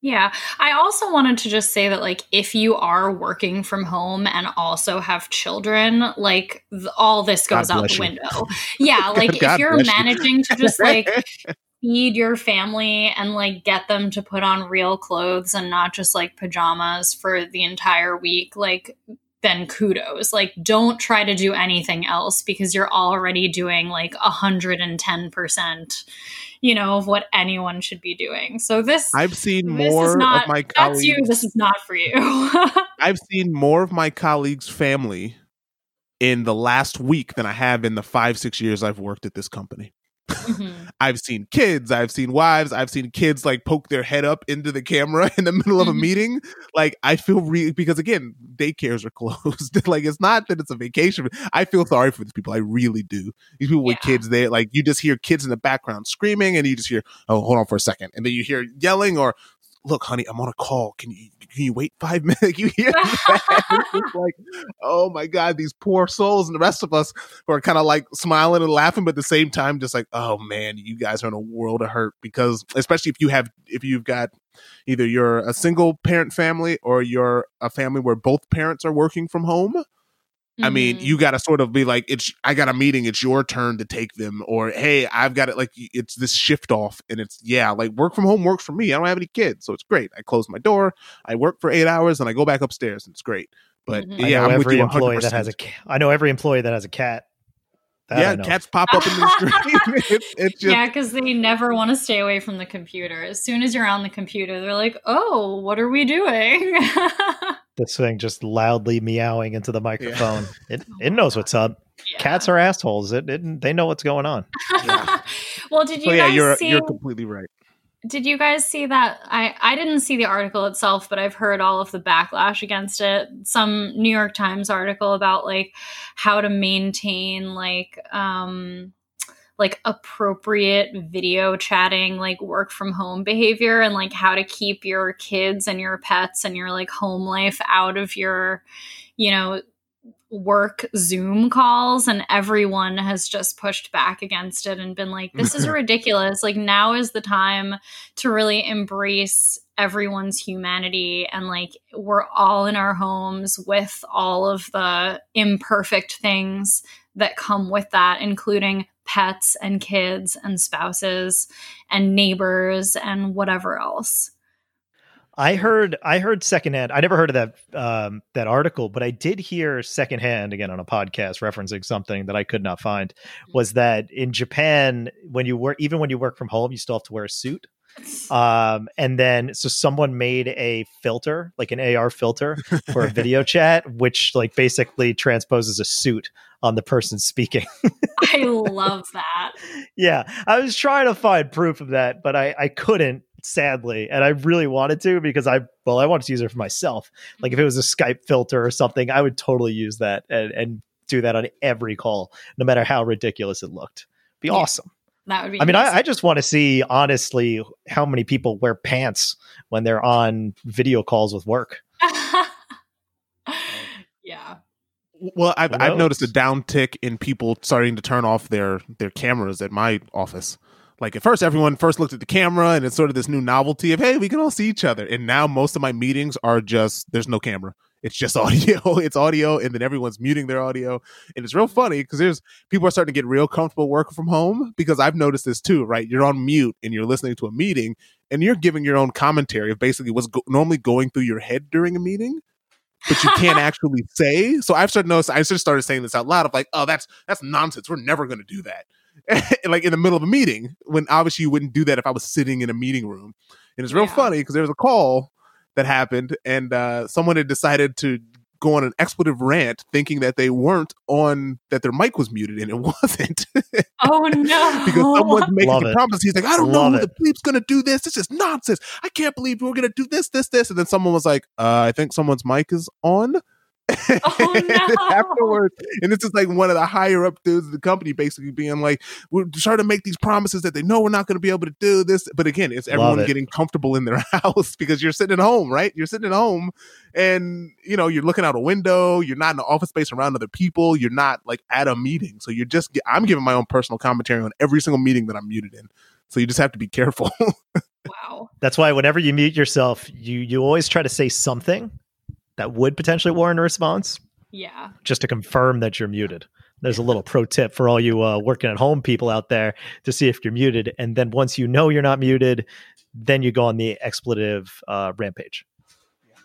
Yeah. I also wanted to just say that, like, if you are working from home and also have children, like, th- all this goes out the window. Yeah. Like, [laughs] if you're managing you. to just, like, [laughs] feed your family and like get them to put on real clothes and not just like pajamas for the entire week like then kudos. Like don't try to do anything else because you're already doing like 110% you know of what anyone should be doing. So this i've seen more not, of my colleagues that's you this is not for you. [laughs] I've seen more of my colleagues family in the last week than i have in the five six years i've worked at this company Mm-hmm. [laughs] I've seen kids, I've seen wives, I've seen kids like poke their head up into the camera [laughs] in the middle of a mm-hmm. meeting. Like I feel really because again, daycares are [laughs] closed. like it's not that it's a vacation. I feel sorry for these people. I really do. These people yeah. with kids, they like you just hear kids in the background screaming, and you just hear, oh, hold on for a second, and then you hear yelling or look, honey, I'm on a call. Can you can you wait five [laughs] minutes? You hear [laughs] like, oh my God, these poor souls and the rest of us who are kind of like smiling and laughing, but at the same time, just like, oh man, you guys are in a world of hurt because especially if you have if you've got either you're a single parent family or you're a family where both parents are working from home Mm-hmm. I mean, you mm-hmm. got to sort of be like, it's, I got a meeting, it's your turn to take them, or hey, I've got it. Like, it's this shift off, and it's, yeah, like work from home works for me. I don't have any kids, so it's great. I close my door, I work for eight hours, and I go back upstairs, and it's great. But mm-hmm. yeah, I know I'm every employee that has a, I know every employee that has a cat. That yeah, cats pop up in the screen. [laughs] it's, it's [laughs] just... Yeah, because they never want to stay away from the computer. As soon as you're on the computer, they're like, "Oh, what are we doing?" [laughs] this thing just loudly meowing into the microphone. Yeah. [laughs] It it knows what's up. Yeah. Cats are assholes. It, it, they know what's going on. Yeah. [laughs] well, did you so, yeah, guys you're see? you're completely right. Did you guys see that? I I didn't see the article itself, but I've heard all of the backlash against it. Some New York Times article about like how to maintain like um like appropriate video chatting, like work from home behavior and like how to keep your kids and your pets and your like home life out of your, you know, work Zoom calls and everyone has just pushed back against it and been like, this is [laughs] ridiculous. Like, now is the time to really embrace everyone's humanity and like we're all in our homes with all of the imperfect things that come with that, including pets and kids and spouses and neighbors and whatever else. I heard I heard secondhand. I never heard of that um, that article, but I did hear secondhand again on a podcast referencing something that I could not find. Was that in Japan when you work even when you work from home, you still have to wear a suit. Um, and then so someone made a filter, like an AR filter for a video [laughs] chat, which like basically transposes a suit on the person speaking. I [laughs] love that. Yeah, I was trying to find proof of that, but I I couldn't sadly and i really wanted to because i well i wanted to use it for myself. Like if it was a skype filter or something i would totally use that and, and do that on every call no matter how ridiculous it looked. Be yeah, awesome that would be i mean I, I, just want to see honestly how many people wear pants when they're on video calls with work. [laughs] Yeah. Well I've, I've noticed a downtick in people starting to turn off their their cameras at my office. Like at first everyone first looked at the camera and it's sort of this new novelty of hey we can all see each other. And now most of my meetings are just there's no camera it's just [laughs] audio. It's audio and then everyone's muting their audio. And it's real mm-hmm. funny because there's people are starting to get real comfortable working from home because i've noticed this too right? You're on mute and you're listening to a meeting and you're giving your own commentary of basically what's go- normally going through your head during a meeting but you can't [laughs] actually say. So i've started noticing i just started saying this out loud of like oh that's that's nonsense. We're never going to do that. [laughs] Like in the middle of a meeting when obviously you wouldn't do that if I was sitting in a meeting room. And it's real yeah. funny because there was a call that happened and uh, someone had decided to go on an expletive rant thinking that they weren't on that their mic was muted and it [laughs] wasn't. oh no. [laughs] because someone's [laughs] making Love a promise. He's like, I don't Love know who the bleep's gonna do this. This is nonsense. I can't believe we're gonna do this, this, this. And then someone was like, uh, I think someone's mic is on. Oh, [laughs] no. afterwards. And this is like one of the higher up dudes of the company basically being like, we're trying to make these promises that they know we're not going to be able to do this. But again, it's everyone it. getting comfortable in their [laughs] house because you're sitting at home, right? You're sitting at home and, you know, you're looking out a window. You're not in the office space around other people. You're not like at a meeting. So you're just, I'm giving my own personal commentary on every single meeting that I'm muted in. So you just have to be careful. [laughs] wow. That's why whenever you mute yourself, you you always try to say something that would potentially warrant a response. Yeah. Just to confirm that you're muted. There's a little pro tip for all you uh, working at home people out there to see if you're muted. And then once you know you're not muted, then you go on the expletive uh, rampage.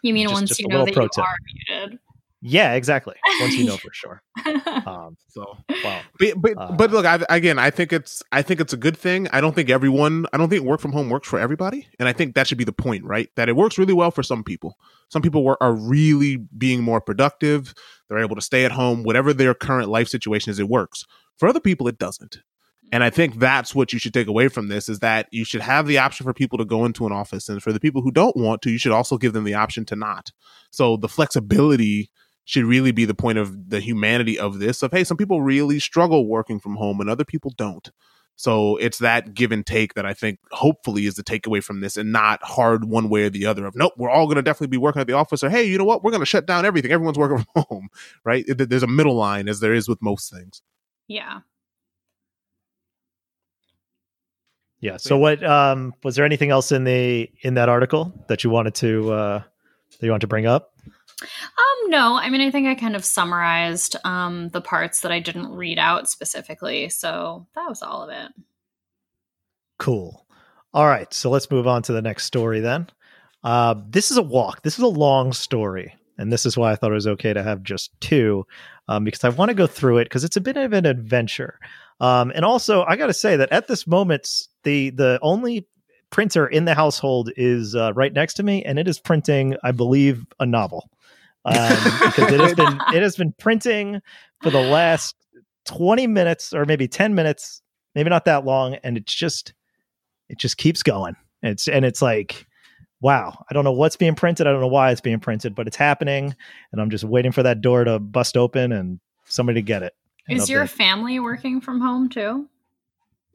You mean just, once just you know that you tip. are muted? Yeah, exactly. Once you know for sure. [laughs] Um, so, wow. But but, uh, but look, I, again, I think it's I think it's a good thing. I don't think everyone. I don't think work from home works for everybody, and I think that should be the point, right? That it works really well for some people. Some people were, are really being more productive. They're able to stay at home, whatever their current life situation is. It works. For other people, it doesn't. And I think that's what you should take away from this is that you should have the option for people to go into an office. And for the people who don't want to, you should also give them the option to not. So the flexibility should really be the point of the humanity of this of hey some people really struggle working from home and other people don't. So it's that give and take that i think hopefully is the takeaway from this and not hard one way or the other of nope we're all going to definitely be working at the office or hey you know what? We're going to shut down everything. Everyone's working [laughs] from home right? There's a middle line as there is with most things. Yeah. Yeah so what um was there anything else in the in that article that you wanted to uh that you want to bring up um, no, I mean, I think I kind of summarized um, the parts that I didn't read out specifically. So that was all of it. Cool. All right. So let's move on to the next story then. Uh, this is a walk. This is a long story. And this is why I thought it was okay to have just two, um, because I want to go through it because it's a bit of an adventure. Um, and also, I got to say that at this moment, the the only printer in the household is uh, right next to me, and it is printing, I believe, a novel um, [laughs] because it has been it has been printing for the last 20 minutes or maybe 10 minutes maybe not that long and it's just it just keeps going. It's and it's like wow i don't know what's being printed i don't know why it's being printed but it's happening and i'm just waiting for that door to bust open and somebody to get it. Is your family working from home too?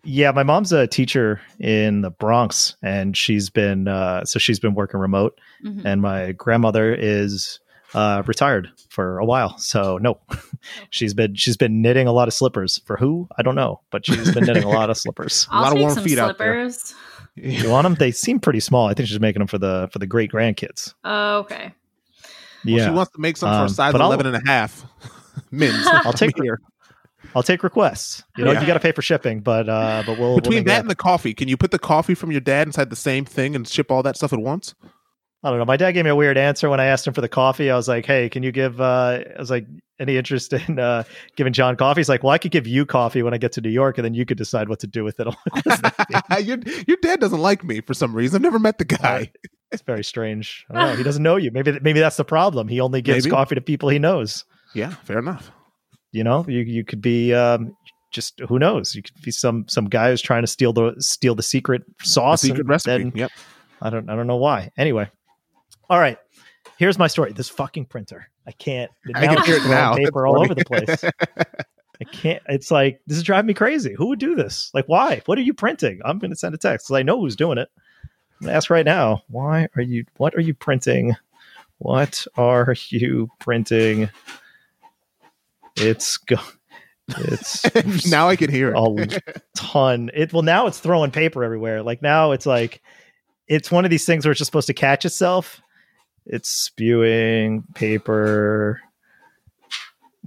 Yeah, my mom's a teacher in the Bronx, and she's been uh, so she's been working remote, Mhm. and my grandmother is uh, retired for a while. So no, [laughs] she's been she's been knitting a lot of slippers for who I don't know, but she's been knitting a lot of slippers. [laughs] I'll lot of warm some feet out there. slippers. You want them? They seem pretty small. I think she's making them for the for the great grandkids. Oh, okay. Yeah, She wants to make some for Um, a size but I'll- 11 and a half. [laughs] Mims. I'll take here. I'll take requests. You know, Yeah. you got to pay for shipping, but uh, but we'll we'll Between that and the coffee, can you put the coffee from your dad inside the same thing and ship all that stuff at once? I don't know. My dad gave me a weird answer when I asked him for the coffee. I was like, "Hey, can you give?" Uh, I was like, "Any interest in uh, giving John coffee?" He's like, "Well, I could give you coffee when I get to New York, and then you could decide what to do with it." I'm like, "What does that mean?" your, your dad doesn't like me for some reason. I've never met the guy. it's very strange. I don't know. He [sighs] doesn't know you. Maybe maybe that's the problem. He only gives Maybe. coffee to people he knows. Yeah, fair enough. You know, you you could be um, just who knows. You could be some some guy who's trying to steal the steal the secret sauce. secret recipe. then- yep. I don't I don't know why. Anyway. All right. Here's my story. This fucking printer. I can't I now can hear it now. paper all over the place. [laughs] I can't it's like this is driving me crazy. Who would do this? Like why? What are you printing? I'm gonna send a text 'cause I know who's doing it. I'm gonna ask right now. Why are you what are you printing? What are you printing? It's go it's [laughs] now I can hear it. a ton. It well now it's throwing paper everywhere. Like now it's like it's one of these things where it's just supposed to catch itself. It's spewing paper.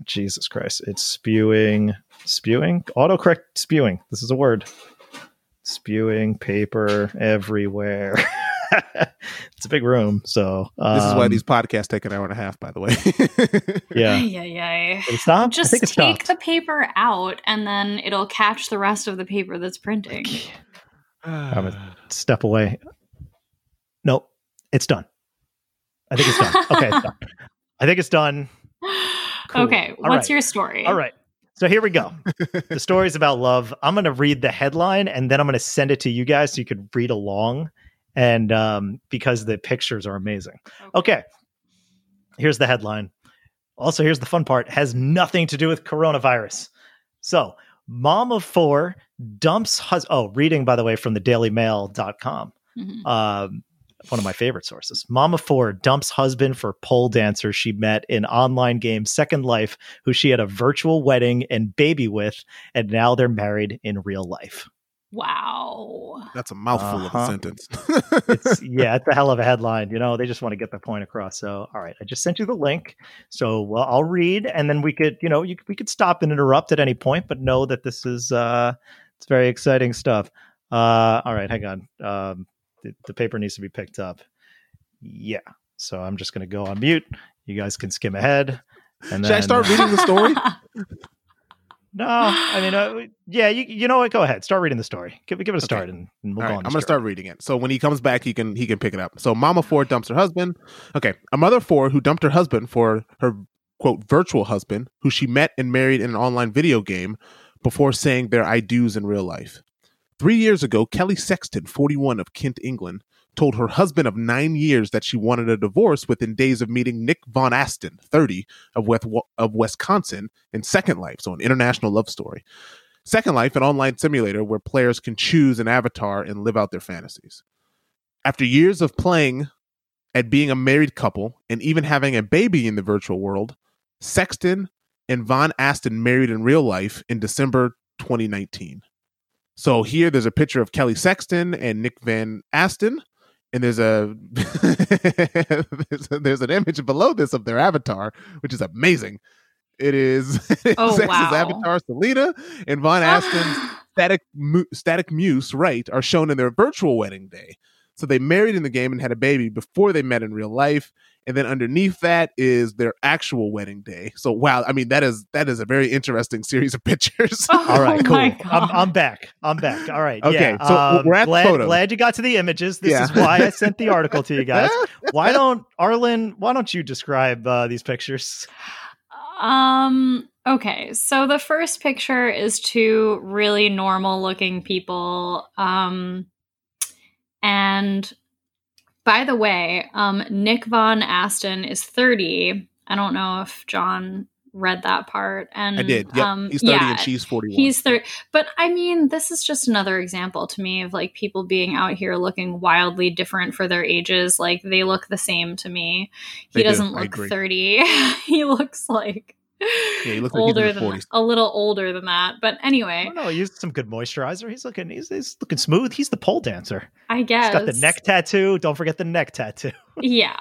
Jesus Christ. It's spewing spewing autocorrect spewing. This is a word. Spewing paper everywhere. [laughs] it's a big room, so this is why um, these podcasts take an hour and a half, by the way. [laughs] yeah. Yeah, yeah. Did stop? I Just think it take stopped. the paper out, and then it'll catch the rest of the paper that's printing. I'm a step away. Nope, it's done. I think it's done. Okay, it's done. I think it's done. [laughs] Cool. Okay, All what's right. your story? All right. So here we go. [laughs] the story's about love. I'm going to read the headline and then I'm going to send it to you guys so you could read along. And um, because the pictures are amazing. Okay. Here's the headline. Also, here's the fun part has nothing to do with coronavirus. So, mom of four dumps hus- Oh, reading, by the way, from the dailymail.com Mhm. um, one of my favorite sources. Mama Four dumps husband for pole dancer she met in online game Second Life, who she had a virtual wedding and baby with, and now they're married in real life. Wow. That's a mouthful of Uh-huh. a sentence. It's [laughs] yeah, it's a hell of a headline. You know, they just want to get the point across. So, all right, I just sent you the link. So, well, I'll read, and then we could, you know, you, we could stop and interrupt at any point, but know that this is uh, it's very exciting stuff. Uh, all right, hang on. Um, the, the paper needs to be picked up. Yeah. So I'm just going to go on mute. You guys can skim ahead. And Should I start reading the story? [laughs] No, I mean, uh, yeah, you, you know what? Go ahead, start reading the story. Give, give it a start, and, and we'll go right, on. I'm gonna start reading it. So when he comes back, he can he can pick it up. So Mama Four dumps her husband. Okay, a mother four who dumped her husband for her quote virtual husband, who she met and married in an online video game, before saying their I do's in real life. Three years ago, Kelly Sexton, 41 of Kent, England, told her husband of nine years that she wanted a divorce within days of meeting Nick Von Aston, 30, of, West, of Wisconsin, in Second Life, so an international love story. Second Life, an online simulator where players can choose an avatar and live out their fantasies. After years of playing at being a married couple and even having a baby in the virtual world, Sexton and Von Aston married in real life in December 2019. So here there's a picture of Kelly Sexton and Nick Van Aston, and there's a [laughs] there's, a, there's an image below this of their avatar, which is amazing. It is [laughs] Oh, Sexton's wow. avatar Selena and Von Aston's [gasps] static Mu- static muse right are shown in their virtual wedding day. So they married in the game and had a baby before they met in real life. And then underneath that is their actual wedding day. So wow, I mean that is that is a very interesting series of [laughs] pictures. [laughs] All right, Oh cool. I'm, I'm back. I'm back. All right. Okay, yeah. so um, we're at the glad, photo. glad you got to the images. This Yeah. is why I sent the article to you guys. [laughs] Why don't Arlen? Why don't you describe uh, these pictures? Um, okay. So the first picture is two really normal looking people. Um, and by the way, um, Nick Von Aston is 30. I don't know if John read that part. And I did. Yep. um, he's 30 yeah, and she's 41. He's 30. But I mean, this is just another example to me of like people being out here looking wildly different for their ages. Like they look the same to me. He They doesn't I look 30. [laughs] he looks like Yeah, like he's in older his than 40s. a little older than that. But anyway, don't know. He used some good moisturizer. He's looking. He's, he's looking smooth. He's the pole dancer. I guess He's got the neck tattoo. Don't forget the neck tattoo. [laughs] yeah.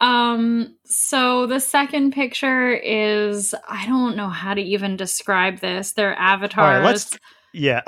Um so the second picture is I don't know how to even describe this. They're avatars. let's- Yeah.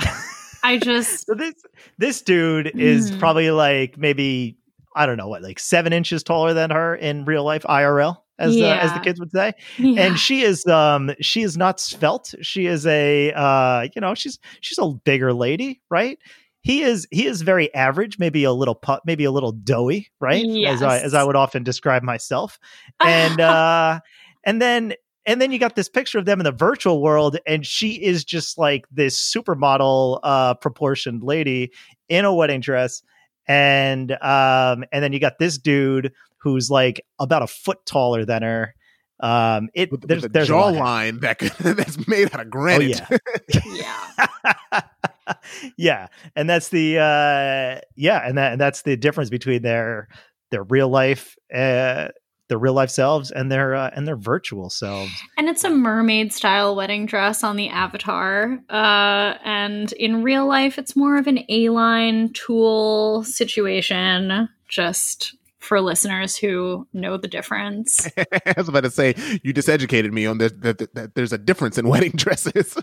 I [laughs] just so this this dude is Mhm. probably like maybe I don't know what like seven inches taller than her in real life IRL as the, as the kids would say. yeah. and she is um she is not svelte. She is a uh you know she's she's a bigger lady right? He is he is very average maybe a little put maybe a little doughy right? As i as i would often describe myself. [laughs] And uh and then and then you got this picture of them in the virtual world and she is just like this supermodel uh proportioned lady in a wedding dress. And um and then you got this dude who's like about a foot taller than her um it with, there's with the there's a lot happening. jawline that could, [laughs] that's made out of oh granite. yeah yeah. [laughs] yeah and that's the uh yeah and that and that's the difference between their their real life uh their real life selves and their uh, and their virtual selves And it's a mermaid style wedding dress on the avatar. Uh, and in real life, it's more of an A line tulle situation, just for listeners who know the difference. [laughs] I was about to say you just educated me on this, that, that, that there's a difference in [laughs] wedding dresses.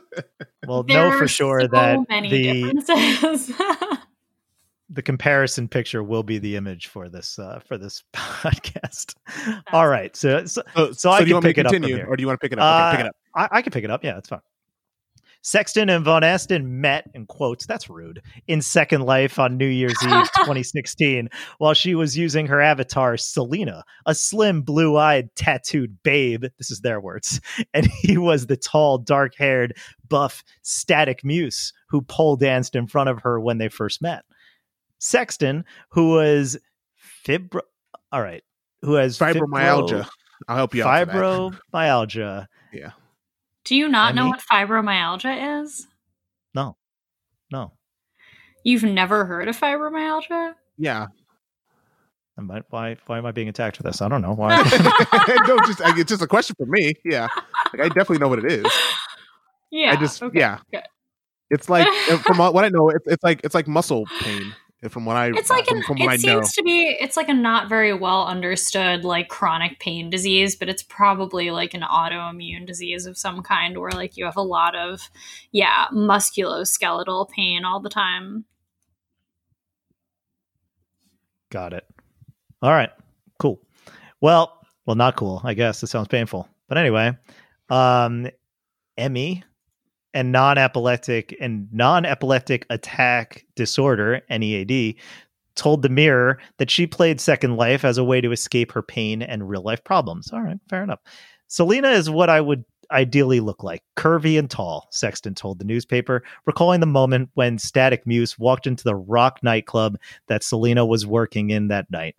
well There know for sure so that many the differences. [laughs] the comparison picture will be the image for this uh for this podcast all right so, so so, So I do you can want me pick to it up from continue, here. or do you want to pick it up? Okay, pick it Uh, up. I, I can pick it up. Yeah, it's fine. Sexton and Von Aston met in quotes. That's rude. In Second Life on New Year's [laughs] Eve 2016, while she was using her avatar Selena, a slim, blue-eyed, tattooed babe. This is their words, [laughs] and he was the tall, dark-haired, buff, static muse who pole danced in front of her when they first met. Sexton, who was fibro. All right, who has Fibromyalgia. I'll help you out. for that. Fibromyalgia. Do you not know Emmy? what fibromyalgia is? No, no. You've never heard of fibromyalgia? Yeah. Am I- why why am I being attacked for this? I don't know why. [laughs] no, just I, it's just a question for me. Yeah, like, I definitely know what it is. Yeah. I just okay, yeah. good. It's like [laughs] from what I know, it's, it's like it's like muscle pain. From what I It's like from, an, from it what I know. seems to be it's like a not very well understood like chronic pain disease, but it's probably like an autoimmune disease of some kind where like you have a lot of yeah, musculoskeletal pain all the time. Got it. All right. Cool. Well, well, not cool. I guess it sounds painful. But anyway, um, ME and non-epileptic and non-epileptic attack disorder (NEAD) told the Mirror that she played Second Life as a way to escape her pain and real life problems. All right, fair enough. Selena is what I would ideally look like curvy and tall, Sexton told the newspaper, recalling the moment when Static Muse walked into the rock nightclub that Selena was working in that night.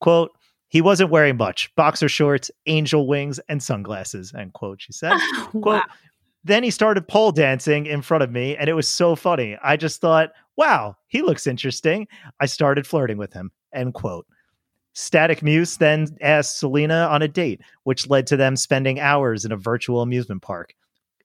Quote, he wasn't wearing much boxer shorts, angel wings, and sunglasses, end quote, she said. [laughs] Quote, wow. Then he started pole dancing in front of me, and it was so funny. I just thought, wow, he looks interesting. I started flirting with him, end quote. Static Muse then asked Selena on a date, which led to them spending hours in a virtual amusement park.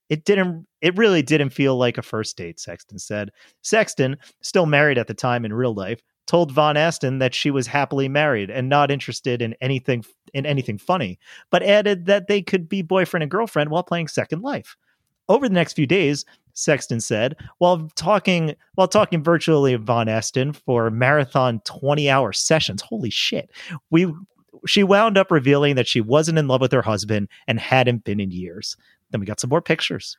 It didn't it really didn't feel like a first date, Sexton said. Sexton, still married at the time in real life, told Von Aston that she was happily married and not interested in anything in anything funny, but added that they could be boyfriend and girlfriend while playing Second Life. Over the next few days, Sexton said, while talking while talking virtually with Von Aston for marathon 20-hour sessions. Holy shit. We she wound up revealing that she wasn't in love with her husband and hadn't been in years. Then we got some more pictures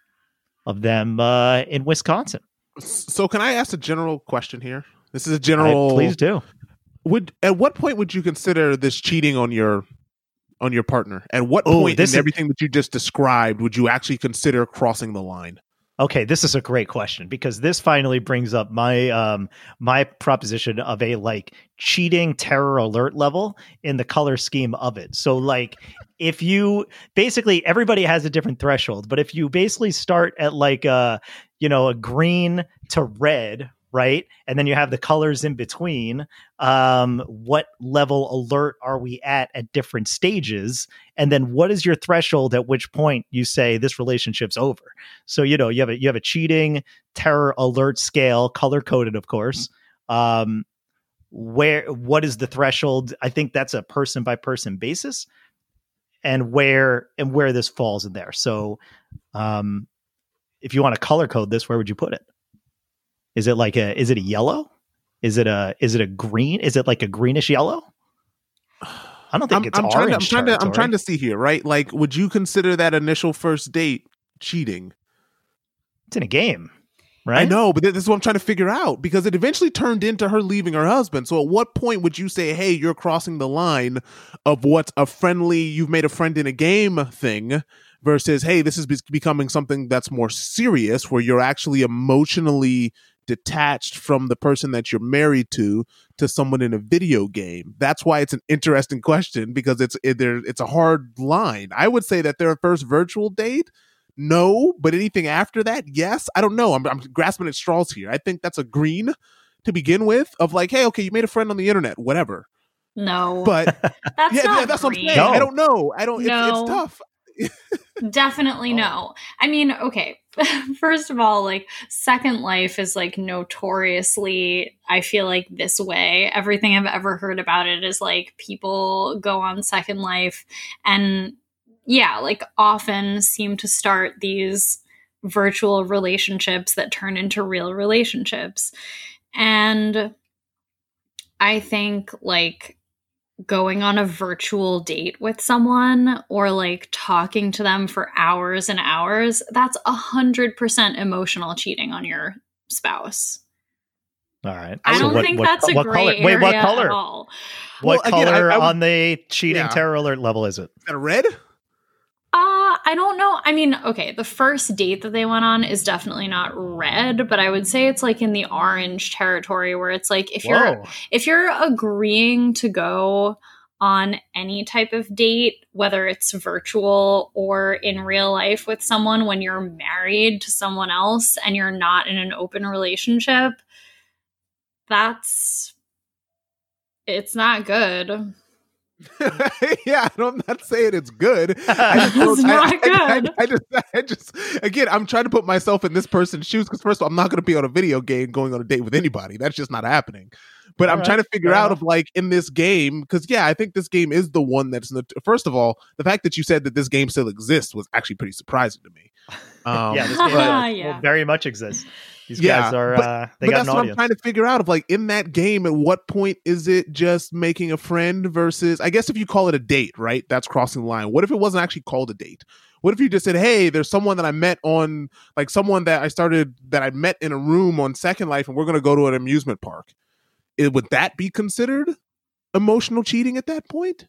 of them uh, in Wisconsin. So can I ask a general question here? This is a general. please do. Would at what point would you consider this cheating on your on your partner? At what Oh, point this in is- everything that you just described would you actually consider crossing the line? Okay, this is a great question because this finally brings up my um my proposition of a like cheating terror alert level in the color scheme of it. So like if you basically everybody has a different threshold, but if you basically start at like a you know a green to red, right? And then you have the colors in between. Um, what level alert are we at at different stages? And then what is your threshold at which point you say this relationship's over? So you know you have a you have a cheating terror alert scale, color coded, of course. Um, where what is the threshold? I think that's a person by person basis, and where and where this falls in there. So, um, if you want to color code this, where would you put it? Is it like a is it a yellow? Is it a is it a green? Is it like a greenish yellow? I don't think I'm, it's I'm trying to, I'm trying to I'm trying to see here, right? Like, would you consider that initial first date cheating? It's in a game, right? I know, but this is what I'm trying to figure out because it eventually turned into her leaving her husband. So, at what point would you say, "Hey, you're crossing the line of what's a friendly, you've made a friend in a game thing," versus, "Hey, this is becoming something that's more serious, where you're actually emotionally detached from the person that you're married to to someone in a video game." That's why it's an interesting question because it's it, there it's a hard line. I would say that their first virtual date no, but anything after that, yes. I don't know. I'm, I'm grasping at straws here. I think that's a green to begin with of like, hey, okay, you made a friend on the internet, whatever. No, But [laughs] that's yeah, not yeah, that's what I'm green. saying. No. I don't know. I don't. It's, No. it's tough. Definitely Oh. no. I mean, okay. [laughs] First of all, like Second Life is like notoriously, I feel like this way. Everything I've ever heard about it is like people go on Second Life and yeah, like often seem to start these virtual relationships that turn into real relationships. And I think like going on a virtual date with someone or like talking to them for hours and hours, that's a hundred percent emotional cheating on your spouse. All right. I So don't what- think what- that's a what gray color? area Wait, what at color? all. What Well, again, I- color I on the cheating Yeah. terror alert level is it? Is that a red? I don't know. I mean, okay, the first date that they went on is definitely not red, but I would say it's like in the orange territory where it's like if you're if you're agreeing to go on any type of date, whether it's virtual or in real life with someone when you're married to someone else and you're not in an open relationship, that's it's not good. [laughs] yeah, I don't, I'm not saying it's good. [laughs] It's I just, not I, I- I- good. I, just, [laughs] I just, again, I'm trying to put myself in this person's shoes because first of all, I'm not going to be on a video game going on a date with anybody. That's just not happening. But All I'm right, trying to figure fair out enough. of like in this game because yeah, I think this game is the one that's not- first of all, the fact that you said that this game still exists was actually pretty surprising to me. Um, yeah, this game uh, Yeah. will very much exists. These Yeah, guys are but- uh, they but got that's an what I'm trying to figure out of like in that game at what point is it just making a friend versus I guess if you call it a date, right? That's crossing the line. What if it wasn't actually called a date? What if you just said, "Hey, there's someone that I met on like someone that I started that I met in a room on Second Life and we're going to go to an amusement park." It, would that be considered emotional cheating at that point?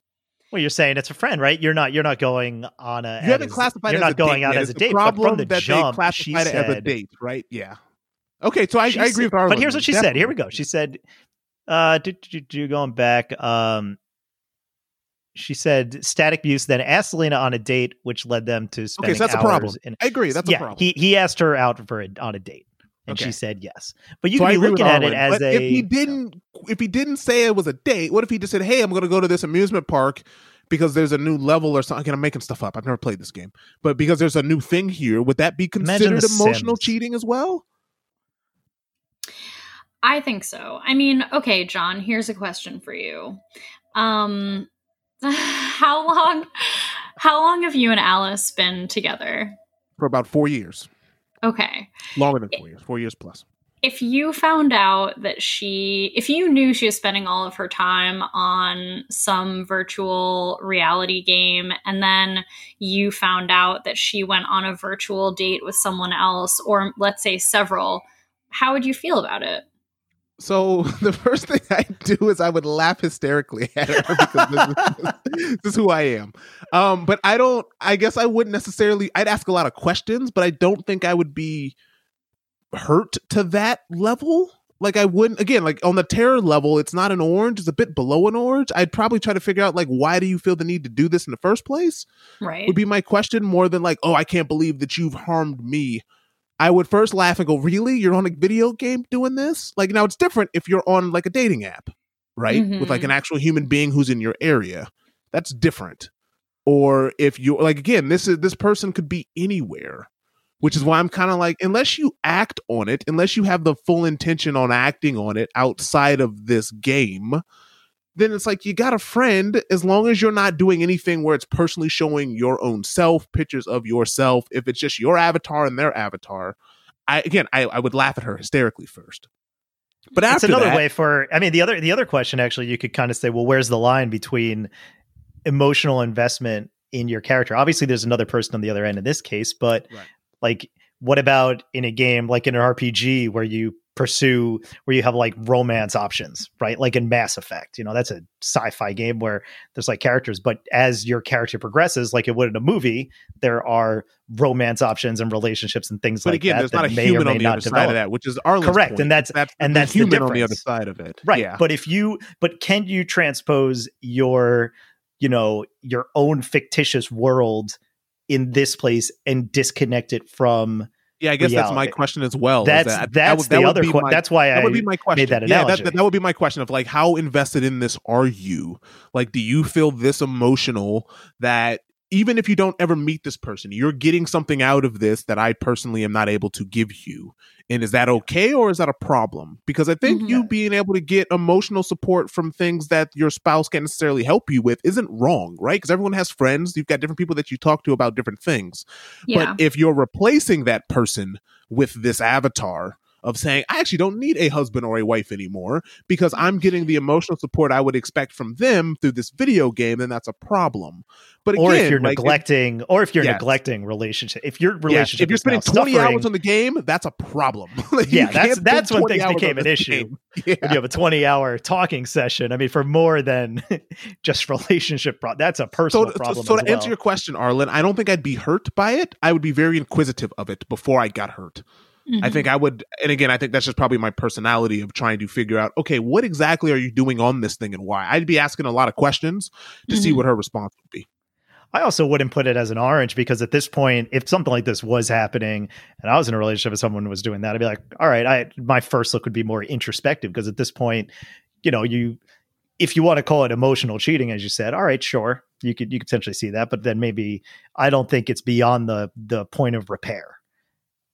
Well, you're saying it's a friend, right? You're not. You're not going on a. You haven't as- classified You're it as not going date out as a date, but problem from the that jump, they classified it as a date, right? Yeah. Okay, so I, I agree said- with our. But here's what she said. Here we go. She said, uh, do, do, do, going back, um, she said static abuse, then asked Selena on a date, which led them to spending Okay, so that's a problem. in- I agree. That's yeah, a problem. He he asked her out for a, on a date, and Okay. she said yes. But you So can be looking at it as a. if he didn't if he didn't say it was a date what if he just said hey i'm going to go to this amusement park because there's a new level or something i'm making stuff up i've never played this game but because there's a new thing here would that be considered emotional Sims. cheating as well I think so. I mean, okay, John, here's a question for you. Um [laughs] how long how long have you and Alice been together? for about four years Okay. longer than four years four years plus If you found out that she if you knew she was spending all of her time on some virtual reality game and then you found out that she went on a virtual date with someone else or let's say several, how would you feel about it? So [laughs] the first thing I do is I would laugh hysterically at her because this is, [laughs] this is who I am. Um, but I don't. I guess I wouldn't necessarily. I'd ask a lot of questions, but I don't think I would be hurt to that level. Like I wouldn't again, like on the terror level, it's not an orange, it's a bit below an orange. I'd probably try to figure out like why do you feel the need to do this in the first place? Right. Would be my question more than like, oh, I can't believe that you've harmed me. I would first laugh and go, Really? You're on a video game doing this? Like now it's different if you're on like a dating app, right? With like an mm-hmm. actual human being who's in your area. That's different. Or if you like again, this is this person could be anywhere which is why I'm kind of like, unless you act on it, unless you have the full intention on acting on it outside of this game, then it's like you got a friend as long as you're not doing anything where it's personally showing your own self, pictures of yourself. If it's just your avatar and their avatar, I again, I, I would laugh at her hysterically first. But it's another that, way for i mean the other the other question actually you could kind of say well where's the line between emotional investment in your character obviously there's another person on the other end in this case but Right. like what about in a game like in an rpg where you pursue where you have like romance options right like in mass effect you know that's a sci-fi game where there's like characters but as your character progresses like it would in a movie there are romance options and relationships and things but like again, that there's not a human on the not other side of that, which is Arlen's Correct, point. and that's- that's and the that's the human on the other side of it, right Yeah. but if you but can you transpose your you know your own fictitious world in this place and disconnect it from Yeah, I guess that's my question as well. that's that- that that's would- that the other be que- my- that's why that I would be my question. made that yeah, analogy. that, that would be my question of like how invested in this are you? Like, do you feel this emotional that even if you don't ever meet this person, you're getting something out of this that I personally am not able to give you? And is that okay or is that a problem? Because I think Mhm. you being able to get emotional support from things that your spouse can't necessarily help you with isn't wrong, right? Because everyone has friends. You've got different people that you talk to about different things. Yeah. But if you're replacing that person with this avatar of saying, I actually don't need a husband or a wife anymore because I'm getting the emotional support I would expect from them through this video game, then that's a problem. But again, or if you're like, neglecting or if you're Yes. neglecting relationship if your yes, relationship if you're spending 20 suffering, hours on the game, that's a problem. [laughs] Like, Yeah, that's- that's when things became an issue. Yeah. [laughs] when you have a 20 hour talking session i mean for more than [laughs] just relationship pro- that's a personal so, problem so as to answer your question, Arlen, I don't think I'd be hurt by it. I would be very inquisitive of it before I got hurt. I Mhm. think I would, and again, I think that's just probably my personality of trying to figure out, okay, what exactly are you doing on this thing and why? I'd be asking a lot of questions to see Mhm. what her response would be. I also wouldn't put it as an orange because at this point, if something like this was happening and I was in a relationship with someone who was doing that, I'd be like, all right, I my first look would be more introspective because at this point, you know, you if you want to call it emotional cheating, as you said, all right, sure, you could you could potentially see that, but then maybe I don't think it's beyond the the point of repair.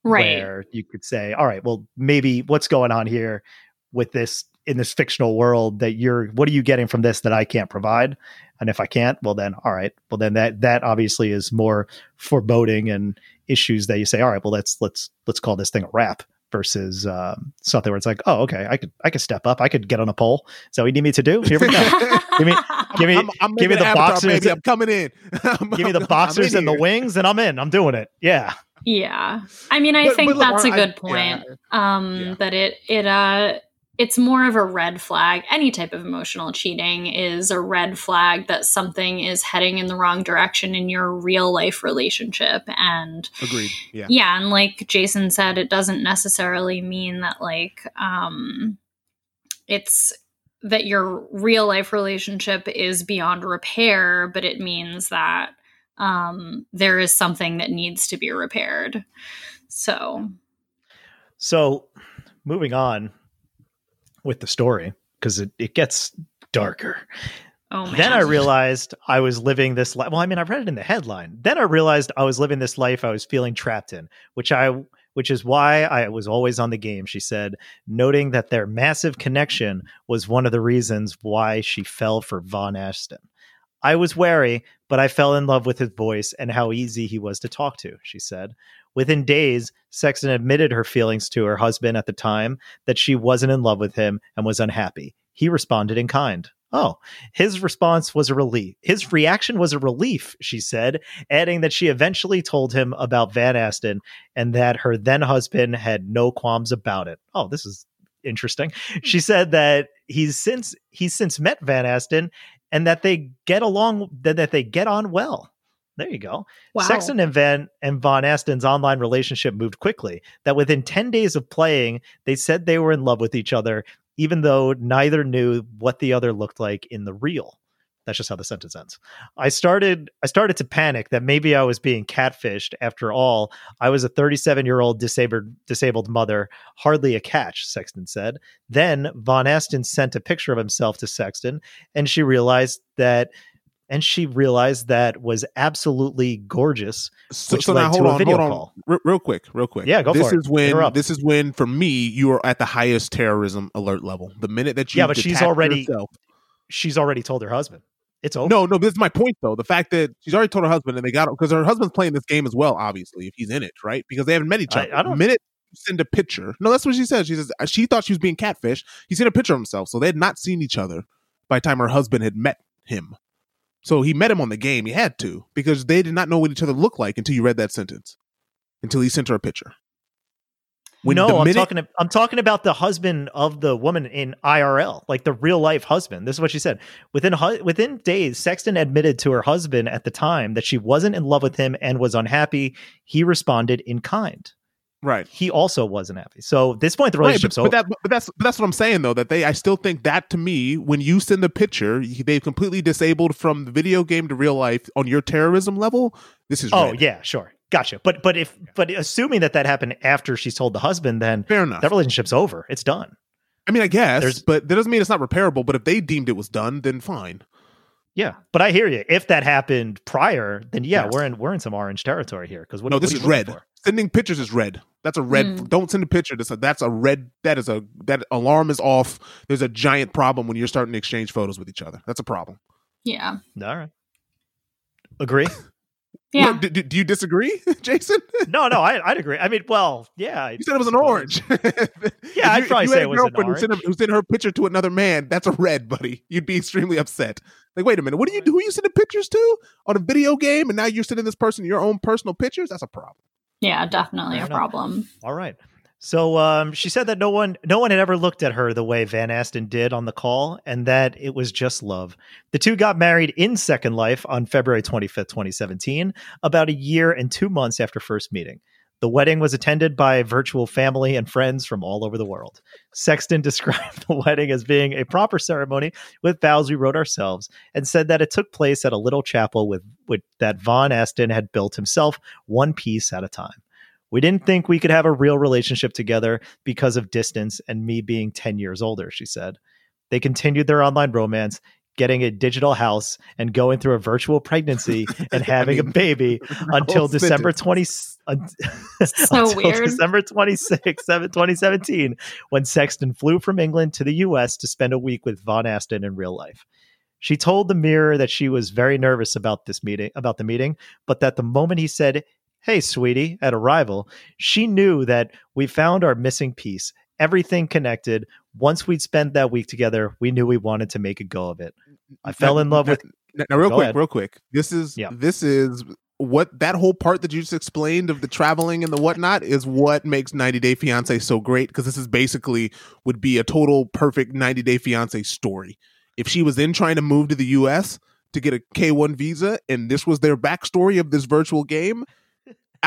Right. Where you could say, all right, well, maybe what's going on here with this in this fictional world that you're what are you getting from this that I can't provide? And if I can't, well then all right. Well then that that obviously is more foreboding and issues that you say, all right, well let's let's let's call this thing a wrap versus um, something where it's like, oh, okay, I could I could step up, I could get on a pole. So what you need me to do? Here we go. Give me- [laughs] Give me- I'm, I'm give me the an avatar, boxers baby. I'm coming in. [laughs] I'm- Give me the I'm boxers in and the wings, and I'm in. I'm doing it. Yeah. Yeah. I mean, I But- think but that's a good yeah. point. Um, Yeah. that it it uh it's more of a red flag. Any type of emotional cheating is a red flag that something is heading in the wrong direction in your real life relationship. And Agreed. Yeah. yeah, and like Jason said, it doesn't necessarily mean that like um it's that your real life relationship is beyond repair, but it means that um there is something that needs to be repaired. So So moving on with the story, because it, it gets darker. oh man. Then I realized I was living this life. Well, I mean, I read it in the headline. Then I realized I was living this life I was feeling trapped in, which I which is why I was always on the game, she said, noting that their massive connection was one of the reasons why she fell for Von Ashton. I was wary, but I fell in love with his voice and how easy he was to talk to, she said. Within days, Sexton admitted her feelings to her husband at the time that she wasn't in love with him and was unhappy. He responded in kind. Oh, his response was a relief. His reaction was a relief, she said, adding that she eventually told him about Van Aston and that her then husband had no qualms about it. Oh, this is interesting. She said that he's since he's since met Van Asten and that they get along that, that they get on well. There you go. Wow. Sexton and Van and Von Asten's online relationship moved quickly. That within 10 days of playing, they said they were in love with each other, even though neither knew what the other looked like in the real. That's just how the sentence ends. I started I started to panic that maybe I was being catfished. After all, I was a 37-year-old disabled disabled mother, hardly a catch, Sexton said. Then Von Asten sent a picture of himself to Sexton, and she realized that and she realized that was absolutely gorgeous. So, so now hold on, video hold on, call. Real quick, real quick. Yeah, go this for it. is when Interrupt. this is when for me you are at the highest terrorism alert level. The minute that you Yeah, but she's already- She's already told her husband. It's over. No, no, this is my point though. The fact that she's already told her husband and they got because her husband's playing this game as well, obviously, if he's in it, right? Because they haven't met each other. I don't- the minute you send a picture. No, that's what she said. She says uh, she thought she was being catfish. He sent a picture of himself. So they had not seen each other by the time her husband had met him. So he met him on the game. He had to, because they did not know what each other looked like until you read that sentence. Until he sent her a picture. When know. I'm minute- talking. I'm talking about the husband of the woman in IRL, like the real life husband. This is what she said. Within hu- within days, Sexton admitted to her husband at the time that she wasn't in love with him and was unhappy. He responded in kind. Right. He also wasn't happy. So at this point, the Right, relationship's but, over. but, that, but that's but that's what I'm saying though. That they, I still think that to me, when you send the picture, they've completely disabled from the video game to real life on your terrorism level. This is oh yeah, sure, gotcha. But but if but assuming that that happened after she's told the husband, then fair enough. that relationship's over. It's done. I mean, I guess, There's- but that doesn't mean it's not repairable. But if they deemed it was done, then fine. Yeah, but I hear you. If that happened prior, then yeah, Yes. we're in we're in some orange territory here. Because what no, what this are is red. for? Sending pictures is red. That's a red. Mm. Don't send a picture. That's a, that's a red. That is a that alarm is off. There's a giant problem when you're starting to exchange photos with each other. That's a problem. Yeah. All right. Agree? [laughs] Yeah. Do, do- do you disagree, [laughs] Jason? no, no, I, I'd agree. I mean, well, yeah. I You said it was an orange. [laughs] Yeah, I'd probably you say had it was an girlfriend who sent, orange. a, who sent her picture to another man. That's a red, buddy. You'd be extremely upset. Like, wait a minute, what do you do? Who you sending pictures to on a video game, and now you're sending this person your own personal pictures? That's a problem. Yeah, definitely Fair a enough. problem. All right. So um, she said that no one, no one had ever looked at her the way Van Asten did on the call, and that it was just love. The two got married in Second Life on February 25th, 2017, about a year and two months after first meeting. The wedding was attended by virtual family and friends from all over the world. Sexton [laughs] described the wedding as being a proper ceremony with vows we wrote ourselves, and said that it took place at a little chapel with, with that Von Asten had built himself, one piece at a time. We didn't think we could have a real relationship together because of distance and me being 10 years older, she said. They continued their online romance, getting a digital house and going through a virtual pregnancy [laughs] and having a mean, baby [laughs] until December 20 un- [laughs] So until weird. December 26, 2017 when Sexton flew from England to the US to spend a week with Von Aston in real life. She told the Mirror that she was very nervous about this meeting, about the meeting, but that the moment he said, "Hey, sweetie," at arrival, she knew that we found our missing piece. Everything connected. Once we'd spent that week together, we knew we wanted to make a go of it. I fell Now- in love now- with. Now, now real Go quick, ahead. real quick. This is Yeah. this is what that whole part that you just explained of the traveling and the whatnot is what makes 90 Day Fiance so great because this is basically would be a total perfect 90 Day Fiance story. If she was then trying to move to the US to get a K1 visa and this was their backstory of this virtual game,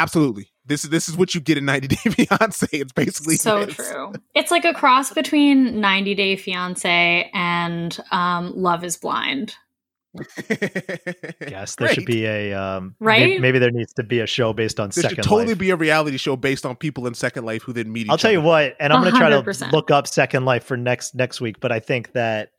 absolutely. This is this is what you get in 90 Day [laughs] Fiance. It's basically So this. true. It's like a cross between 90 Day Fiance and um, Love is Blind. [laughs] Yes, there should be a um, Right? Maybe there needs to be a show based on There Second should totally Life. be a reality show based on people in Second Life who then meet each I'll tell you what, and I'm going to try to look up Second Life for next next week. But I think that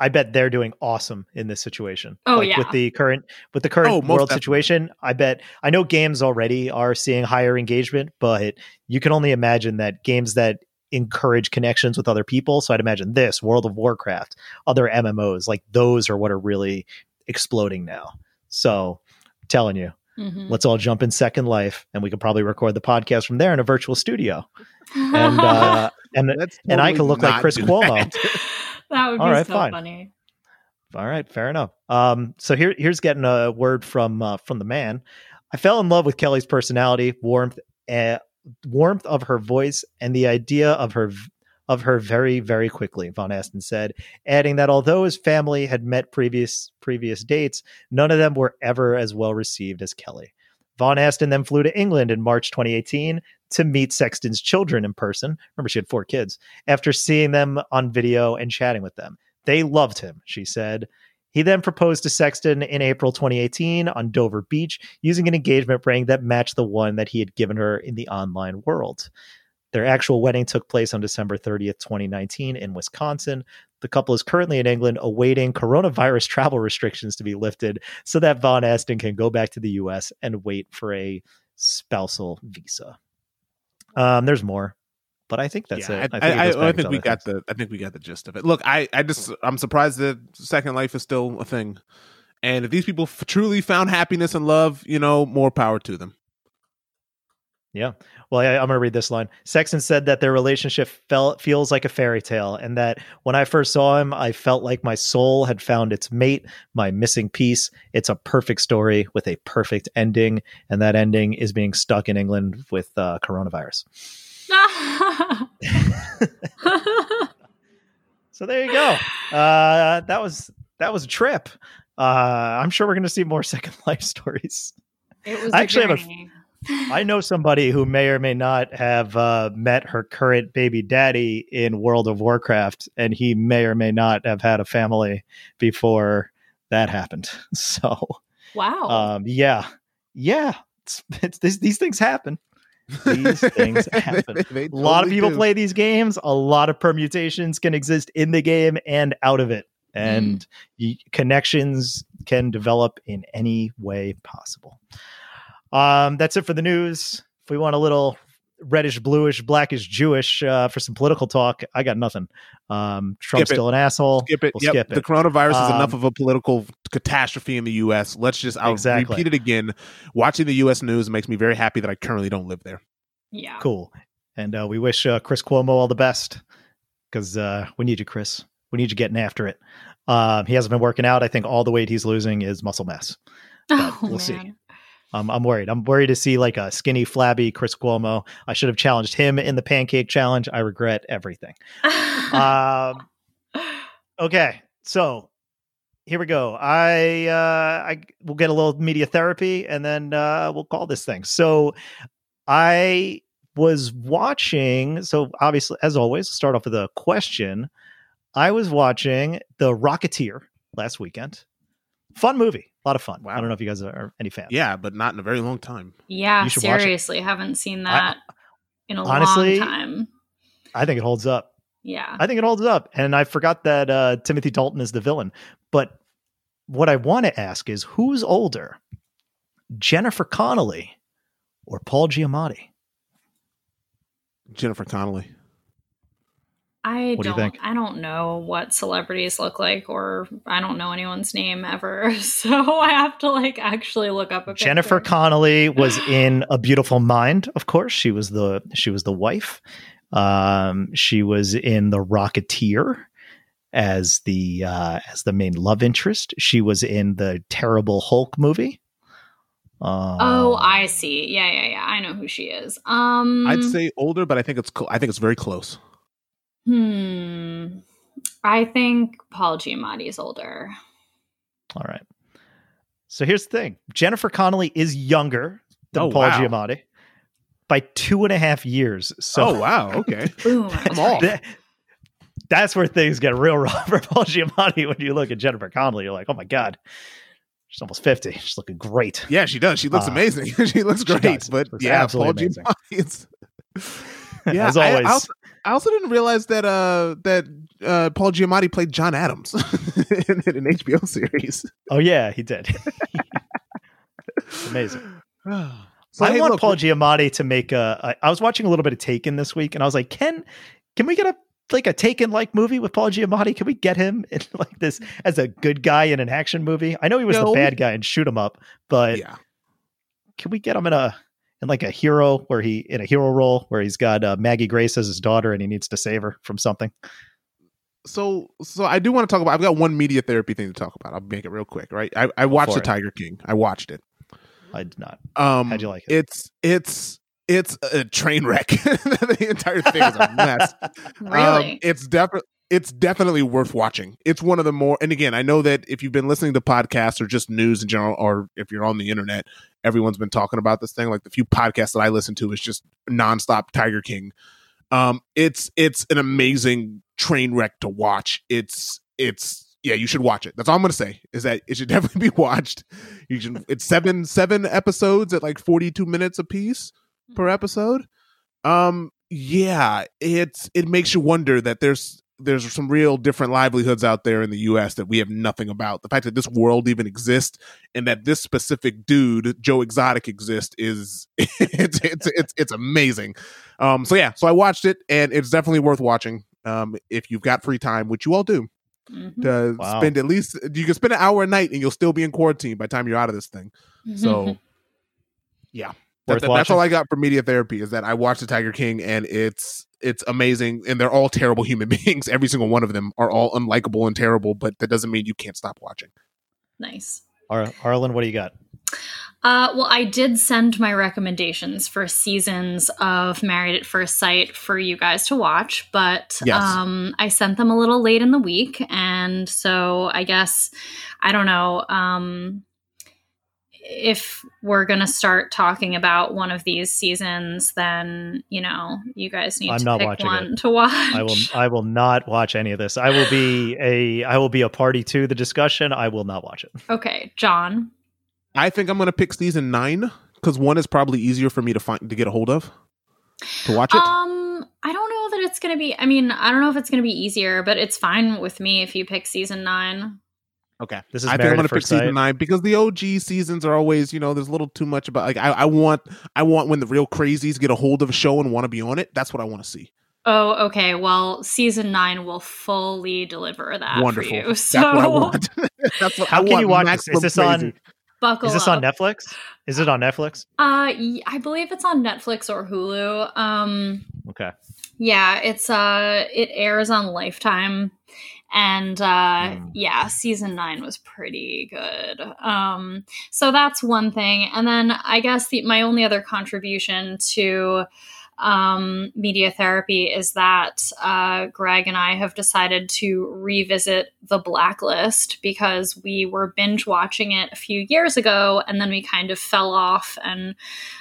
I bet they're doing awesome in this situation. Oh, like yeah. with the current with the current Oh, world definitely. situation. I bet I know games already are seeing higher engagement, but you can only imagine that games that encourage connections with other people. So I'd imagine this World of Warcraft, other MMOs, like those are what are really exploding now. So I'm telling you, Mhm. let's all jump in Second Life, and we could probably record the podcast from there in a virtual studio. And uh, [laughs] and Let's and I can look like Chris do Cuomo. [laughs] [laughs] that. would be All right, so fine. funny. All right, fair enough. Um, so here, here's getting a word from uh, from the man. I fell in love with Kelly's personality, warmth, uh, warmth of her voice, and the idea of her v- of her very, very quickly, Von Aston said, adding that although his family had met previous previous dates, none of them were ever as well received as Kelly. Von Aston then flew to England in March 2018 to meet Sexton's children in person. Remember, she had four kids. After seeing them on video and chatting with them, they loved him, she said. He then proposed to Sexton in April 2018 on Dover Beach using an engagement ring that matched the one that he had given her in the online world. Their actual wedding took place on December 30th, 2019, in Wisconsin. The couple is currently in England awaiting coronavirus [laughs] travel restrictions to be lifted so that Von Asten can go back to the US and wait for a spousal visa. Um, there's more, but I think that's yeah, it. I, I think, I, goes I think we got things. the. I think we got the gist of it. Look, I, I just, I'm surprised that Second Life is still a thing. And if these people f- truly found happiness and love, you know, more power to them. Yeah. Well, I, I'm going to read this line. Sexton said that their relationship felt feels like a fairy tale, and that when I first saw him, I felt like my soul had found its mate, my missing piece. It's a perfect story with a perfect ending, and that ending is being stuck in England with uh, coronavirus. [laughs] [laughs] So there you go. Uh, that was that was a trip. Uh, I'm sure we're going to see more [laughs] Second Life stories. it was I actually have a- journey. I know somebody who may or may not have uh, met her current baby daddy in World of Warcraft, and he may or may not have had a family before that happened. [laughs] So, wow. um, yeah, yeah, it's, it's, these, these things happen. These [laughs] things happen. They- they A lot of people do. play these games. A lot of permutations can exist in the game and out of it, and y- connections can develop in any way possible. Um, that's it for the news. If we want a little reddish, bluish, blackish, Jewish uh, for some political talk, I got nothing. Um, Trump's still an asshole. Skip it. We'll yep. skip The it. coronavirus is Um, enough of a political catastrophe in the U.S. Let's just. I'll Exactly. repeat it again. Watching the U.S. news makes me very happy that I currently don't live there. yeah. Cool. And uh, we wish uh, Chris Cuomo all the best because uh, we need you, Chris. We need you getting after it. Um, he hasn't been working out. I think all the weight he's losing is muscle mass. [laughs] Oh, we'll see. Um, I'm worried. I'm worried to see like a skinny, flabby Chris Cuomo. I should have challenged him in the pancake challenge. I regret everything. [laughs] Um, okay, so here we go. I uh, I will get a little media therapy, and then uh, we'll call this thing. So I was watching. So obviously, as always, start off with a question. I was watching The Rocketeer last weekend. Fun movie, a lot of fun. I don't know if you guys are any fans. Yeah, but not in a very long time. yeah, You should watch it. seriously, haven't seen I- that in a honestly, long time. I think it holds up. Yeah. I think it holds up. And I forgot that uh, Timothy Dalton is the villain. But what I want to ask is who's older, Jennifer Connelly or Paul Giamatti? Jennifer Connelly. I What do you don't think? I don't know what celebrities look like or I don't know anyone's name ever. [laughs] So I have to like actually look up a Jennifer picture. Connelly was in A Beautiful Mind, of course. She was the she was the wife. Um, she was in The Rocketeer as the uh, as the main love interest. She was in the terrible Hulk movie. Um, Oh, I see. Yeah, yeah, yeah. I know who she is. Um I'd say older, but I think it's. Cl- I think it's very close. Hmm. I think Paul Giamatti is older. All right. So here's the thing: Jennifer Connelly is younger than Oh, Paul wow. Giamatti by two and a half years. So oh wow. Okay. [laughs] Boom. Come on. that- that's where things get real [laughs] rough for Paul Giamatti. When you look at Jennifer Connelly, you're like, oh my god, she's almost fifty. She's looking great. Yeah, she does. She looks Uh, amazing. [laughs] she looks great. does. But Looks yeah, Paul absolutely amazing. Giamatti. Is, yeah, As always. I, also, I also didn't realize that uh that uh Paul Giamatti played John Adams [laughs] in, in an HBO series. Oh yeah, he did. [laughs] Amazing. So, I hey, want look, Paul Giamatti to make a. I I was watching a little bit of Taken this week, and I was like, can can we get a like a Taken like movie with Paul Giamatti? Can we get him [laughs] in like this as a good guy in an action movie? I know he was No. the bad guy and shoot him up, but yeah. can we get him in a in like a hero where he in a hero role where he's got uh, Maggie Grace as his daughter and he needs to save her from something? So so I do want to talk about. I've got one media therapy thing to talk about. I'll make it real quick. Right. I, I watched the it. Tiger King. I watched it. I did not. Um, How'd you like it? It's it's it's a train wreck. [laughs] the entire thing is a mess. [laughs] really? Um, it's definitely it's definitely worth watching. It's one of the more and again, I know that if you've been listening to podcasts or just news in general, or if you're on the internet, everyone's been talking about this thing. Like the few podcasts that I listen to is just nonstop Tiger King. Um, it's it's an amazing train wreck to watch. It's it's yeah, you should watch it. That's all I'm gonna say. Is that it should [laughs] definitely be watched. You should. It's seven seven episodes at like 42 minutes a piece per episode. Um, yeah, it's it makes you wonder that there's there's some real different livelihoods out there in the US that we have nothing about. The fact that this world even exists and that this specific dude, Joe Exotic exists is [laughs] it's it's it's it's amazing. Um so yeah, so I watched it and it's definitely worth watching. Um if you've got free time, which you all do. Mhm. To Wow. spend at least you can spend an hour a night and you'll still be in quarantine by the time you're out of this thing. So [laughs] yeah. That- that- that's all? I got for media therapy is that I watched the Tiger King and it's it's amazing and they're all terrible human [laughs] beings. Every single one of them are all unlikable and terrible, but that doesn't mean you can't stop watching. nice. Ar- Arlen, what do you got? Uh, well, I did send my recommendations for seasons of Married at First Sight for you guys to watch, but Yes. um, I sent them a little late in the week, and so I guess I don't know um, if we're gonna start talking about one of these seasons. Then you know, you guys need I'm to not pick watching one to watch. I will I will not watch any of this. I will be a I will be a party to the discussion. I will not watch it. Okay, John. I think I'm gonna pick season nine because one is probably easier for me to find to get a hold of to watch it. Um, I don't know that it's gonna be. I mean, I don't know if it's gonna be easier, but it's fine with me if you pick season nine. Okay, This is I think I'm gonna pick First Sight. season nine because the OG seasons are always you know there's a little too much about like I, I want I want when the real crazies get a hold of a show and want to be on it. That's what I want to see. Oh, okay. Well, season nine will fully deliver that Wonderful. for you. That's So what I want. [laughs] [laughs] That's what How I can want you watch this? Is this crazy. on buckle is this up. on Netflix? Is it on Netflix? Uh, I believe it's on Netflix or Hulu. Um, Okay. yeah, it's uh, it airs on Lifetime, and uh, Mm. yeah, season nine was pretty good. Um, so that's one thing, and then I guess the my only other contribution to um, media therapy is that uh, Greg and I have decided to revisit The Blacklist because we were binge watching it a few years ago and then we kind of fell off and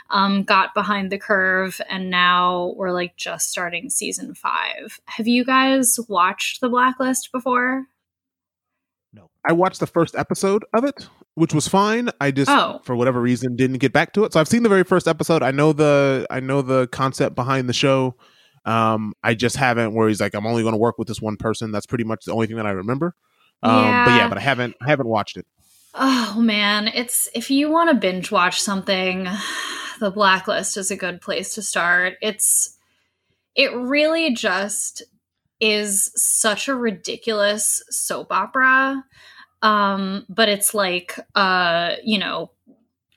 um, got behind the curve. And now we're like just starting season five. Have you guys watched The Blacklist before? No. I watched the first episode of it, which was fine. I just Oh. for whatever reason didn't get back to it. So I've seen the very first episode. I know the I know the concept behind the show. Um, I just haven't where he's like, I'm only going to work with this one person. That's pretty much the only thing that I remember. Um, but Yeah. yeah, but I haven't I haven't watched it. Oh man, it's if you want to binge watch something, [sighs] The Blacklist is a good place to start. It's it really just is such a ridiculous soap opera. Um, but it's like uh, you know,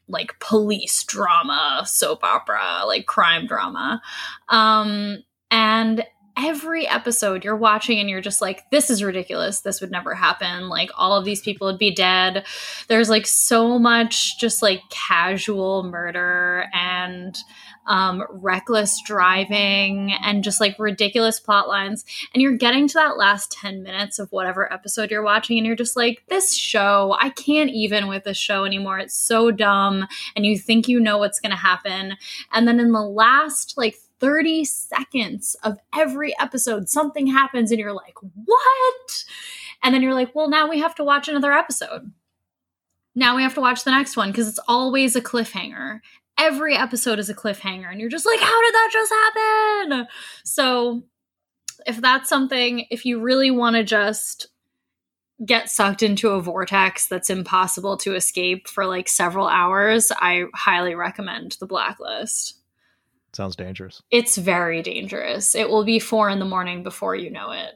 like police drama, soap opera, like crime drama. Um, and every episode you're watching and you're just like, this is ridiculous. This would never happen. Like, all of these people would be dead. There's like so much just like casual murder and um, reckless driving and just like ridiculous plot lines. And you're getting to that last 10 minutes of whatever episode you're watching, and you're just like, this show, I can't even with this show anymore. It's so dumb. And you think you know what's going to happen. And then in the last like 30 seconds of every episode, something happens, and you're like, what? And then you're like, well, now we have to watch another episode. Now we have to watch the next one because it's always a cliffhanger. Every episode is a cliffhanger, and you're just like, how did that just happen? So, if that's something, if you really want to just get sucked into a vortex that's impossible to escape for like several hours, I highly recommend The Blacklist. Sounds dangerous. It's very dangerous. It will be four in the morning before you know it.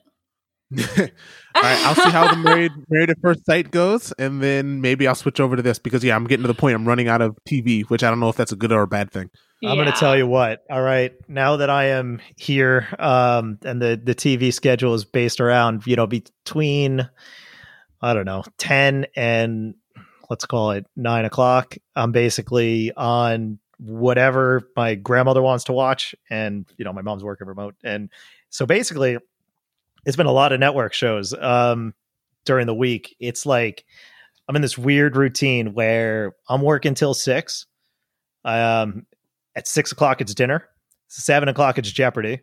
All right, I'll see how the [laughs] married married at first sight goes, and then maybe I'll switch over to this because yeah, I'm getting to the point I'm running out of TV, which I don't know if that's a good or a bad thing. I'm going to tell you what. All right, now that I am here, um, and the the TV schedule is based around you know between I don't know ten and let's call it nine o'clock. I'm basically on whatever my grandmother wants to watch, and you know my mom's working remote, and so basically, it's been a lot of network shows um, during the week. It's like I'm in this weird routine where I'm working till six. Um, at six o'clock, it's dinner. Seven o'clock, it's Jeopardy.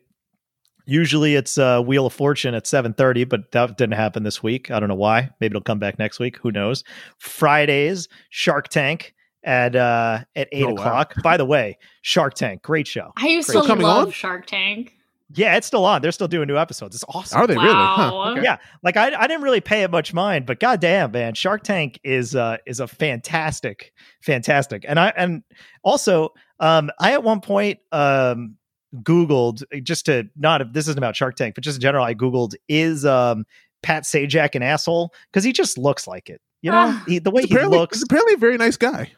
Usually, it's uh, Wheel of Fortune at seven thirty, but that didn't happen this week. I don't know why. Maybe it'll come back next week. Who knows? Fridays, Shark Tank at uh, at eight Oh, wow. o'clock. By the way, Shark Tank, great show. I used Still to coming love on? Shark Tank. Yeah, it's still on. They're still doing new episodes. It's awesome. Are they really? Huh. Okay. Yeah, like I, I didn't really pay it much mind, but goddamn, man, Shark Tank is uh is a fantastic, fantastic, and I and also um I at one point um Googled just to not if this isn't about Shark Tank, but just in general, I Googled is um Pat Sajak an asshole because he just looks like it, you know, Ah. he, the way he apparently, looks. he's apparently a very nice guy.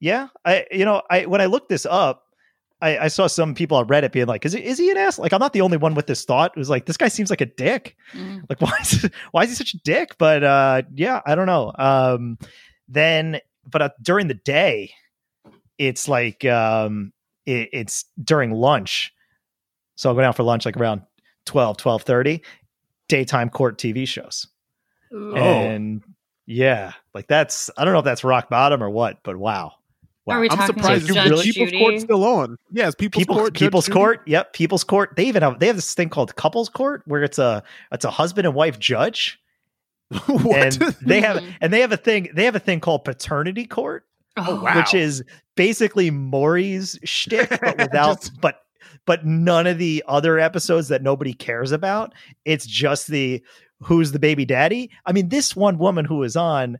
Yeah, I you know I when I looked this up. I, I saw some people on Reddit being like, "Is he, is he an ass?" Like, I'm not the only one with this thought. It was like, this guy seems like a dick. Mm. Like, [laughs] why is why is he such a dick? But uh, yeah, I don't know. Um, then, but uh, during the day, it's like um, it, it's during lunch. So I'll go down for lunch like around 12, 12.30, daytime court TV shows. Ooh. Oh. And yeah, like that's I don't know if that's rock bottom or what, but wow. Wow. Are we I'm talking surprised like you Judge People's Judy? Court's still on. Yes, People's People, Court. Judge People's Judy. Court. Yep, People's Court. They even have they have this thing called Couples Court where it's a it's a husband and wife judge, [laughs] what? and they have Mhm. and they have a thing they have a thing called Paternity Court, Oh, wow. which is basically Maury's shtick, but [laughs] without Just- but but none of the other episodes that nobody cares about. It's just the who's the baby daddy. I mean, this one woman who is on.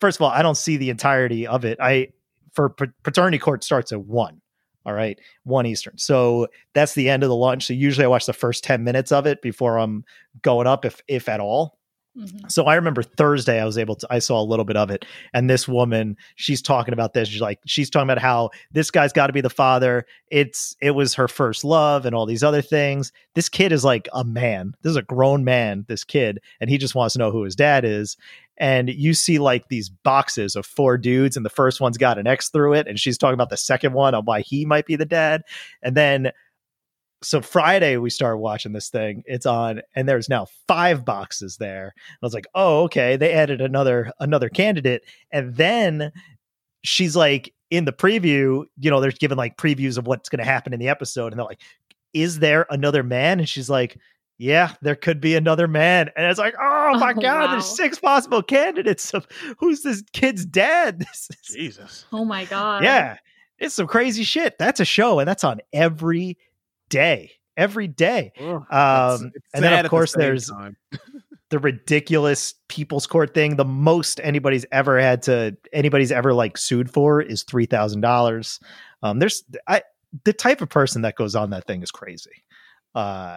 First of all, I don't see the entirety of it. I for paternity court starts at one. All right, one Eastern. So that's the end of the lunch. So usually I watch the first ten minutes of it before I'm going up, if if at all. Mhm. So I remember Thursday I was able to I saw a little bit of it and this woman she's talking about this she's like she's talking about how this guy's got to be the father it's it was her first love and all these other things this kid is like a man this is a grown man this kid and he just wants to know who his dad is and you see like these boxes of four dudes and the first one's got an X through it and she's talking about the second one on why he might be the dad and then so Friday we started watching this thing. It's on, and there's now five boxes there. I was like, oh, okay. They added another another candidate, and then she's like in the preview. You know, they're giving like previews of what's going to happen in the episode, and they're like, "Is there another man?" And she's like. Yeah, there could be another man. And it's like, oh my Oh, God, wow. there's six possible candidates of who's this kid's dad. [laughs] Jesus. Oh my god. yeah, it's some crazy shit. That's a show, and that's on every day. Every day. Ugh, Um, and then, of at the course, there's- [laughs] the ridiculous people's court thing the most anybody's ever had to anybody's ever like sued for is three thousand dollars um there's i the type of person that goes on that thing is crazy uh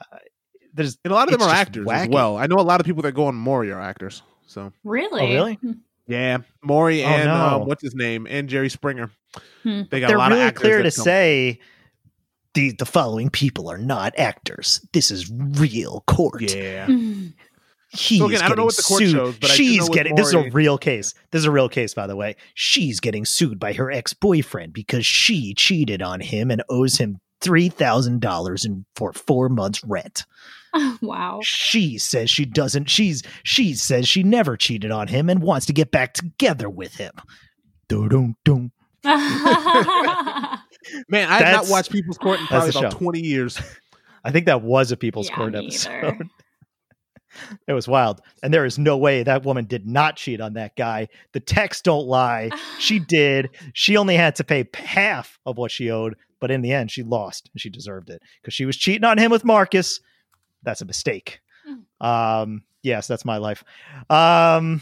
there's and a lot of them are just actors as well. I know a lot of people that go on Maury are actors. So Really? Oh, really? yeah, Maury Oh, and no. um, what's his name and Jerry Springer. Hmm. They got a they're lot really of actors clear to come- say the the following people are not actors this is real court Yeah, Mhm. He's So again, I don't know getting what the court sued. shows, but I she's know with getting this is a real case. This is a real case, by the way. She's getting sued by her ex boyfriend because she cheated on him and owes him three thousand dollars in for four months rent. [laughs] wow. She says she doesn't. She's she says she never cheated on him and wants to get back together with him. Dun, [laughs] dun. man, I have not That's- watched People's Court in probably about show. twenty years. [laughs] I think that was a People's Yeah, Court episode. it was wild, and there is no way that woman did not cheat on that guy. The texts don't lie. She [sighs] did. She only had to pay half of what she owed, but in the end, she lost and she deserved it because she was cheating on him with Marcus. That's a mistake. Um, yes, that's my life. Um,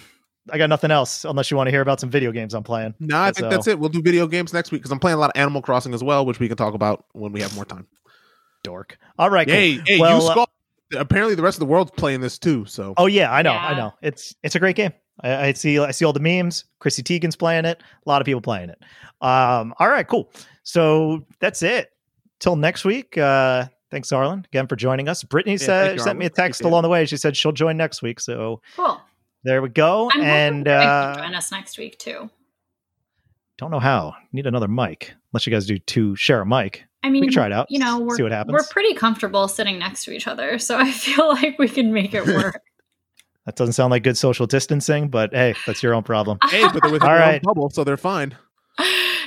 I got nothing else unless you want to hear about some video games I'm playing. No, I think So- that's it. We'll do video games next week because I'm playing a lot of Animal Crossing as well, which we can talk about when we have more time. Dork. All right. cool. Hey, hey, Well, you uh, scoff. Apparently, the rest of the world's playing this too. So Oh yeah, I know, I know. It's it's a great game. I, I see I see all the memes. Chrissy Teigen's playing it. A lot of people playing it. Um, all right, cool. So that's it. Till next week. Uh, thanks, Arlen, again for joining us. Brittany thank said you, sent me a text Appreciate along the way. She said she'll join next week. So cool. there we go. I'm and uh, join us next week too. Don't know how. Need another mic. Unless you guys do two share a mic. I mean, we can try it out. You know, we're, see what happens. We're pretty comfortable sitting next to each other, so I [laughs] feel like we can make it work. [laughs] that doesn't sound like good social distancing, but hey, that's your own problem. [laughs] hey, but they're within All their own right. bubble, so they're fine.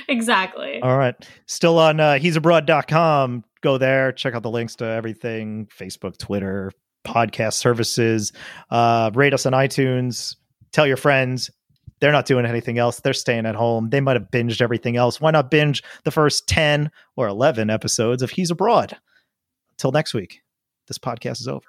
exactly. All right. Still on uh, he'sabroad.com. Go there, check out the links to everything Facebook, Twitter, podcast services. Uh, rate us on iTunes. Tell your friends. They're not doing anything else. They're staying at home. They might have binged everything else. Why not binge the first 10 or 11 episodes of He's Abroad? Until next week, this podcast is over.